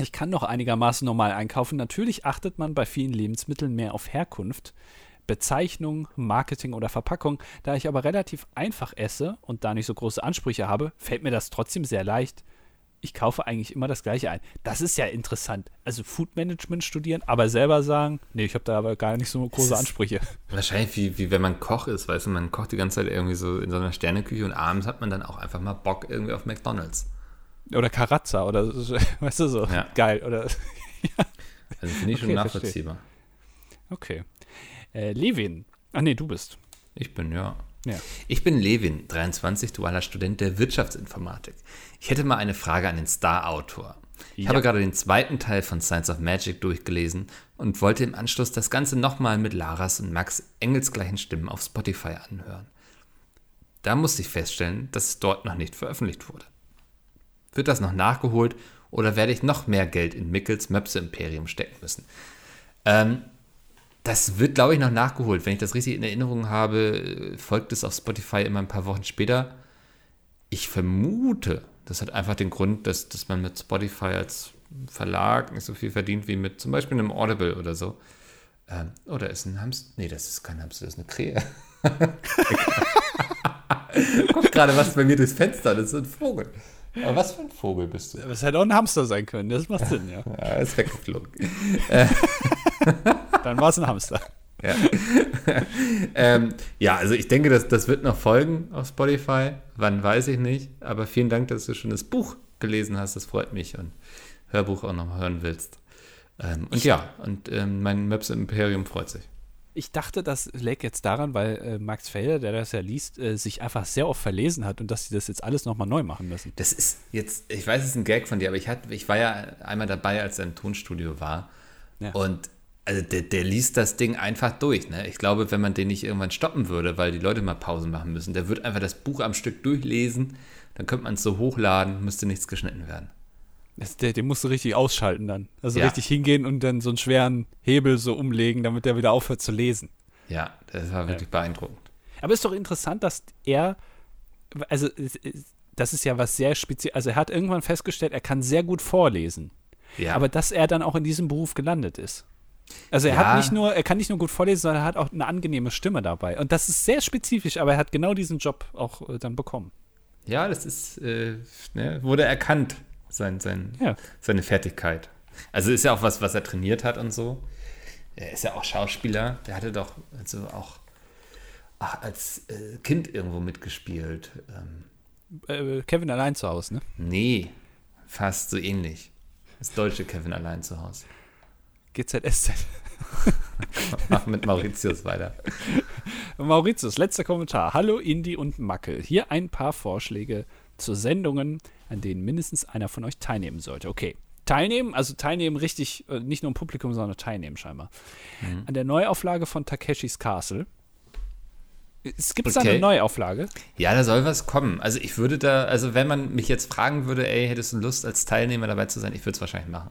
ich kann noch einigermaßen normal einkaufen. Natürlich achtet man bei vielen Lebensmitteln mehr auf Herkunft, Bezeichnung, Marketing oder Verpackung. Da ich aber relativ einfach esse und da nicht so große Ansprüche habe, fällt mir das trotzdem sehr leicht. Ich kaufe eigentlich immer das Gleiche ein. Das ist ja interessant. Also Food Management studieren, aber selber sagen, nee, ich habe da aber gar nicht so große Ansprüche. Wahrscheinlich wie, wie wenn man Koch ist, weißt du, man kocht die ganze Zeit irgendwie so in so einer Sterneküche und abends hat man dann auch einfach mal Bock irgendwie auf McDonalds. Oder Karazza oder weißt du so. Ja. Geil. Oder Also finde ich schon Okay, nachvollziehbar. okay. Äh, Levin. Ach nee, du bist. Ich bin, ja. Ja. Ich bin Levin, 23, dualer Student der Wirtschaftsinformatik. Ich hätte mal eine Frage an den Star-Autor. Ich ja. habe gerade den zweiten Teil von Science of Magic durchgelesen und wollte im Anschluss das Ganze nochmal mit Laras und Max engelsgleichen Stimmen auf Spotify anhören. Da musste ich feststellen, dass es dort noch nicht veröffentlicht wurde. Wird das noch nachgeholt oder werde ich noch mehr Geld in Mickels Möpse-Imperium stecken müssen? Ähm, das wird, glaube ich, noch nachgeholt. Wenn ich das richtig in Erinnerung habe, folgt es auf Spotify immer ein paar Wochen später. Ich vermute, das hat einfach den Grund, dass, dass man mit Spotify als Verlag nicht so viel verdient wie mit zum Beispiel einem Audible oder so. Ähm, oder ist ein Hamster? Nee, das ist kein Hamster, das ist eine Krähe. Guck gerade, was bei mir durchs Fenster, das ist ein Vogel. Aber was für ein Vogel bist du? Das hätte auch ein Hamster sein können, das macht Sinn, ja. Ja, ist weggeflogen. Dann war es ein Hamster. Ja. ähm, ja, also ich denke, das, das wird noch folgen auf Spotify. Wann weiß ich nicht. Aber vielen Dank, dass du schon das Buch gelesen hast. Das freut mich und Hörbuch auch noch hören willst. Ähm, und ich, ja, und ähm, mein Maps Imperium freut sich. Ich dachte, das läge jetzt daran, weil äh, Max Felder, der das ja liest, äh, sich einfach sehr oft verlesen hat und dass sie das jetzt alles nochmal neu machen müssen. Das ist jetzt, ich weiß, es ist ein Gag von dir, aber ich, hat, ich war ja einmal dabei, als er im Tonstudio war. Ja. Und also der, der liest das Ding einfach durch. Ne? Ich glaube, wenn man den nicht irgendwann stoppen würde, weil die Leute mal Pause machen müssen, der wird einfach das Buch am Stück durchlesen, dann könnte man es so hochladen, müsste nichts geschnitten werden. Das, der, den musst du richtig ausschalten dann. Also ja. richtig hingehen und dann so einen schweren Hebel so umlegen, damit der wieder aufhört zu lesen. Ja, das war wirklich ja. beeindruckend. Aber es ist doch interessant, dass er, also das ist ja was sehr speziell, also er hat irgendwann festgestellt, er kann sehr gut vorlesen. Ja. Aber dass er dann auch in diesem Beruf gelandet ist. Also er ja. hat nicht nur, er kann nicht nur gut vorlesen, sondern er hat auch eine angenehme Stimme dabei. Und das ist sehr spezifisch, aber er hat genau diesen Job auch äh, dann bekommen. Ja, das ist, äh, ne, wurde erkannt sein, sein, ja. seine Fertigkeit. Also ist ja auch was, was er trainiert hat und so. Er ist ja auch Schauspieler. Der hatte doch also auch ach, als äh, Kind irgendwo mitgespielt. Ähm, äh, Kevin allein zu Hause, ne? Nee, fast so ähnlich. Das deutsche Kevin allein zu Hause. GZSZ. Mach mit Mauritius weiter. Mauritius, letzter Kommentar. Hallo Indy und Mackel. Hier ein paar Vorschläge zu Sendungen, an denen mindestens einer von euch teilnehmen sollte. Okay. Teilnehmen, also teilnehmen richtig, äh, nicht nur im Publikum, sondern teilnehmen scheinbar. Mhm. An der Neuauflage von Takeshis Castle. Es gibt okay. da eine Neuauflage? Ja, da soll was kommen. Also ich würde da, also wenn man mich jetzt fragen würde, ey, hättest du Lust als Teilnehmer dabei zu sein, ich würde es wahrscheinlich machen.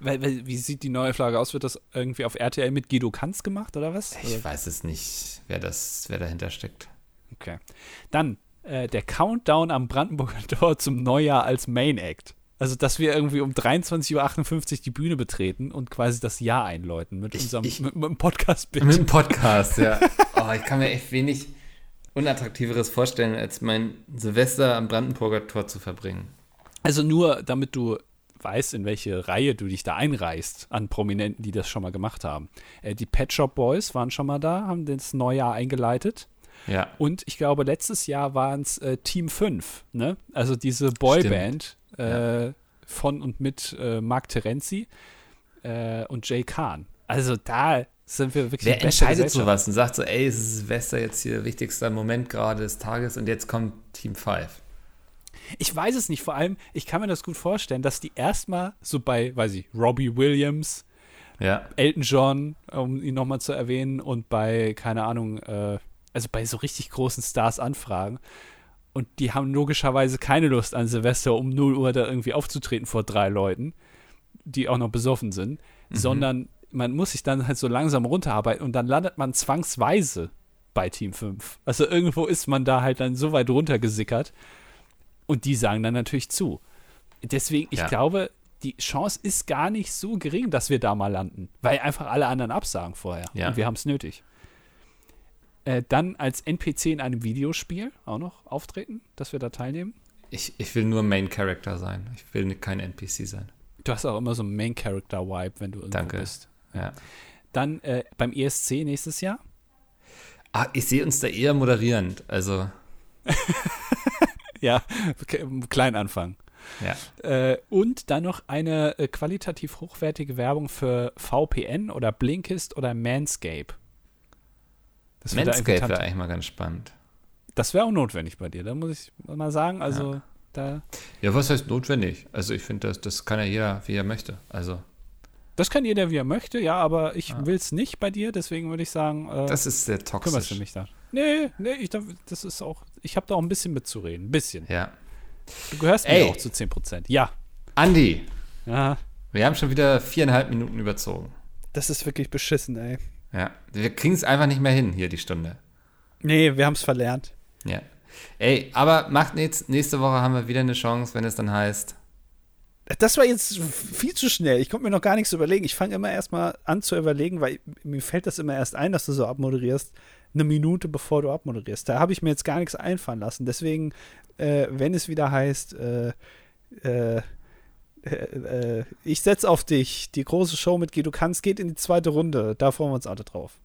Weil, weil, wie sieht die Neuauflage aus? Wird das irgendwie auf RTL mit Guido Kanz gemacht oder was? Ich oder? weiß es nicht, wer das, wer dahinter steckt. Okay. Dann äh, der Countdown am Brandenburger Tor zum Neujahr als Main Act. Also, dass wir irgendwie um 23.58 Uhr die Bühne betreten und quasi das Jahr einläuten mit ich, unserem ich, mit, mit dem Podcast-Bild. Mit dem Podcast, ja. oh, ich kann mir echt wenig Unattraktiveres vorstellen, als mein Silvester am Brandenburger Tor zu verbringen. Also nur, damit du weißt, in welche Reihe du dich da einreißt an Prominenten, die das schon mal gemacht haben. Äh, die Pet Shop Boys waren schon mal da, haben das Neujahr eingeleitet. Ja. Und ich glaube, letztes Jahr waren es äh, Team 5, ne? Also diese Boyband äh, ja. von und mit äh, Mark Terenzi äh, und Jay Kahn. Also da sind wir wirklich Wer entscheidet sowas und sagt so, ey, es ist Silvester jetzt hier wichtigster Moment gerade des Tages und jetzt kommt Team 5. Ich weiß es nicht, vor allem, ich kann mir das gut vorstellen, dass die erstmal so bei, weiß ich, Robbie Williams, ja. Elton John, um ihn nochmal zu erwähnen, und bei, keine Ahnung, äh, also bei so richtig großen Stars anfragen. Und die haben logischerweise keine Lust an Silvester um 0 Uhr da irgendwie aufzutreten vor drei Leuten, die auch noch besoffen sind, mhm. sondern man muss sich dann halt so langsam runterarbeiten und dann landet man zwangsweise bei Team 5. Also irgendwo ist man da halt dann so weit runtergesickert und die sagen dann natürlich zu. Deswegen, ich ja. glaube, die Chance ist gar nicht so gering, dass wir da mal landen, weil einfach alle anderen absagen vorher. Ja. Und wir haben es nötig. Äh, dann als NPC in einem Videospiel auch noch auftreten, dass wir da teilnehmen. Ich, ich will nur Main Character sein. Ich will kein NPC sein. Du hast auch immer so einen Main Character Vibe, wenn du irgendwo Danke. bist. Ja. Dann äh, beim ESC nächstes Jahr. Ah, ich sehe uns da eher moderierend. Also. ja, klein anfangen. Ja. Äh, und dann noch eine äh, qualitativ hochwertige Werbung für VPN oder Blinkist oder Manscape. Das Manscape wäre eigentlich mal ganz spannend. Das wäre auch notwendig bei dir, da muss ich mal sagen. Also, ja. Da Ja, was heißt notwendig? Also ich finde, das, das kann ja jeder, wie er möchte. Also das kann jeder, wie er möchte, ja, aber ich will es nicht bei dir, deswegen würde ich sagen, äh, das ist sehr kümmerst du toxisch. mich da. Nee, nee, ich, darf- das ist auch, ich habe da auch ein bisschen mitzureden. Ein bisschen. Ja. Du gehörst Ey. mir auch zu 10%. Ja. Andi, Ja. wir haben schon wieder viereinhalb Minuten überzogen. Das ist wirklich beschissen, ey. Ja. Wir kriegen es einfach nicht mehr hin, hier die Stunde. Nee, wir haben es verlernt. Ja. Ey, aber macht nichts. Nächste Woche haben wir wieder eine Chance, wenn es dann heißt. Das war jetzt viel zu schnell. Ich konnte mir noch gar nichts überlegen. Ich fange immer erst mal an zu überlegen, weil mir fällt das immer erst ein, dass du so abmoderierst, eine Minute bevor du abmoderierst. Da habe ich mir jetzt gar nichts einfallen lassen. Deswegen, äh, wenn es wieder heißt, äh, äh, äh, äh, ich setze auf dich, die große Show mit du kannst, geht in die zweite Runde. Da freuen wir uns alle drauf.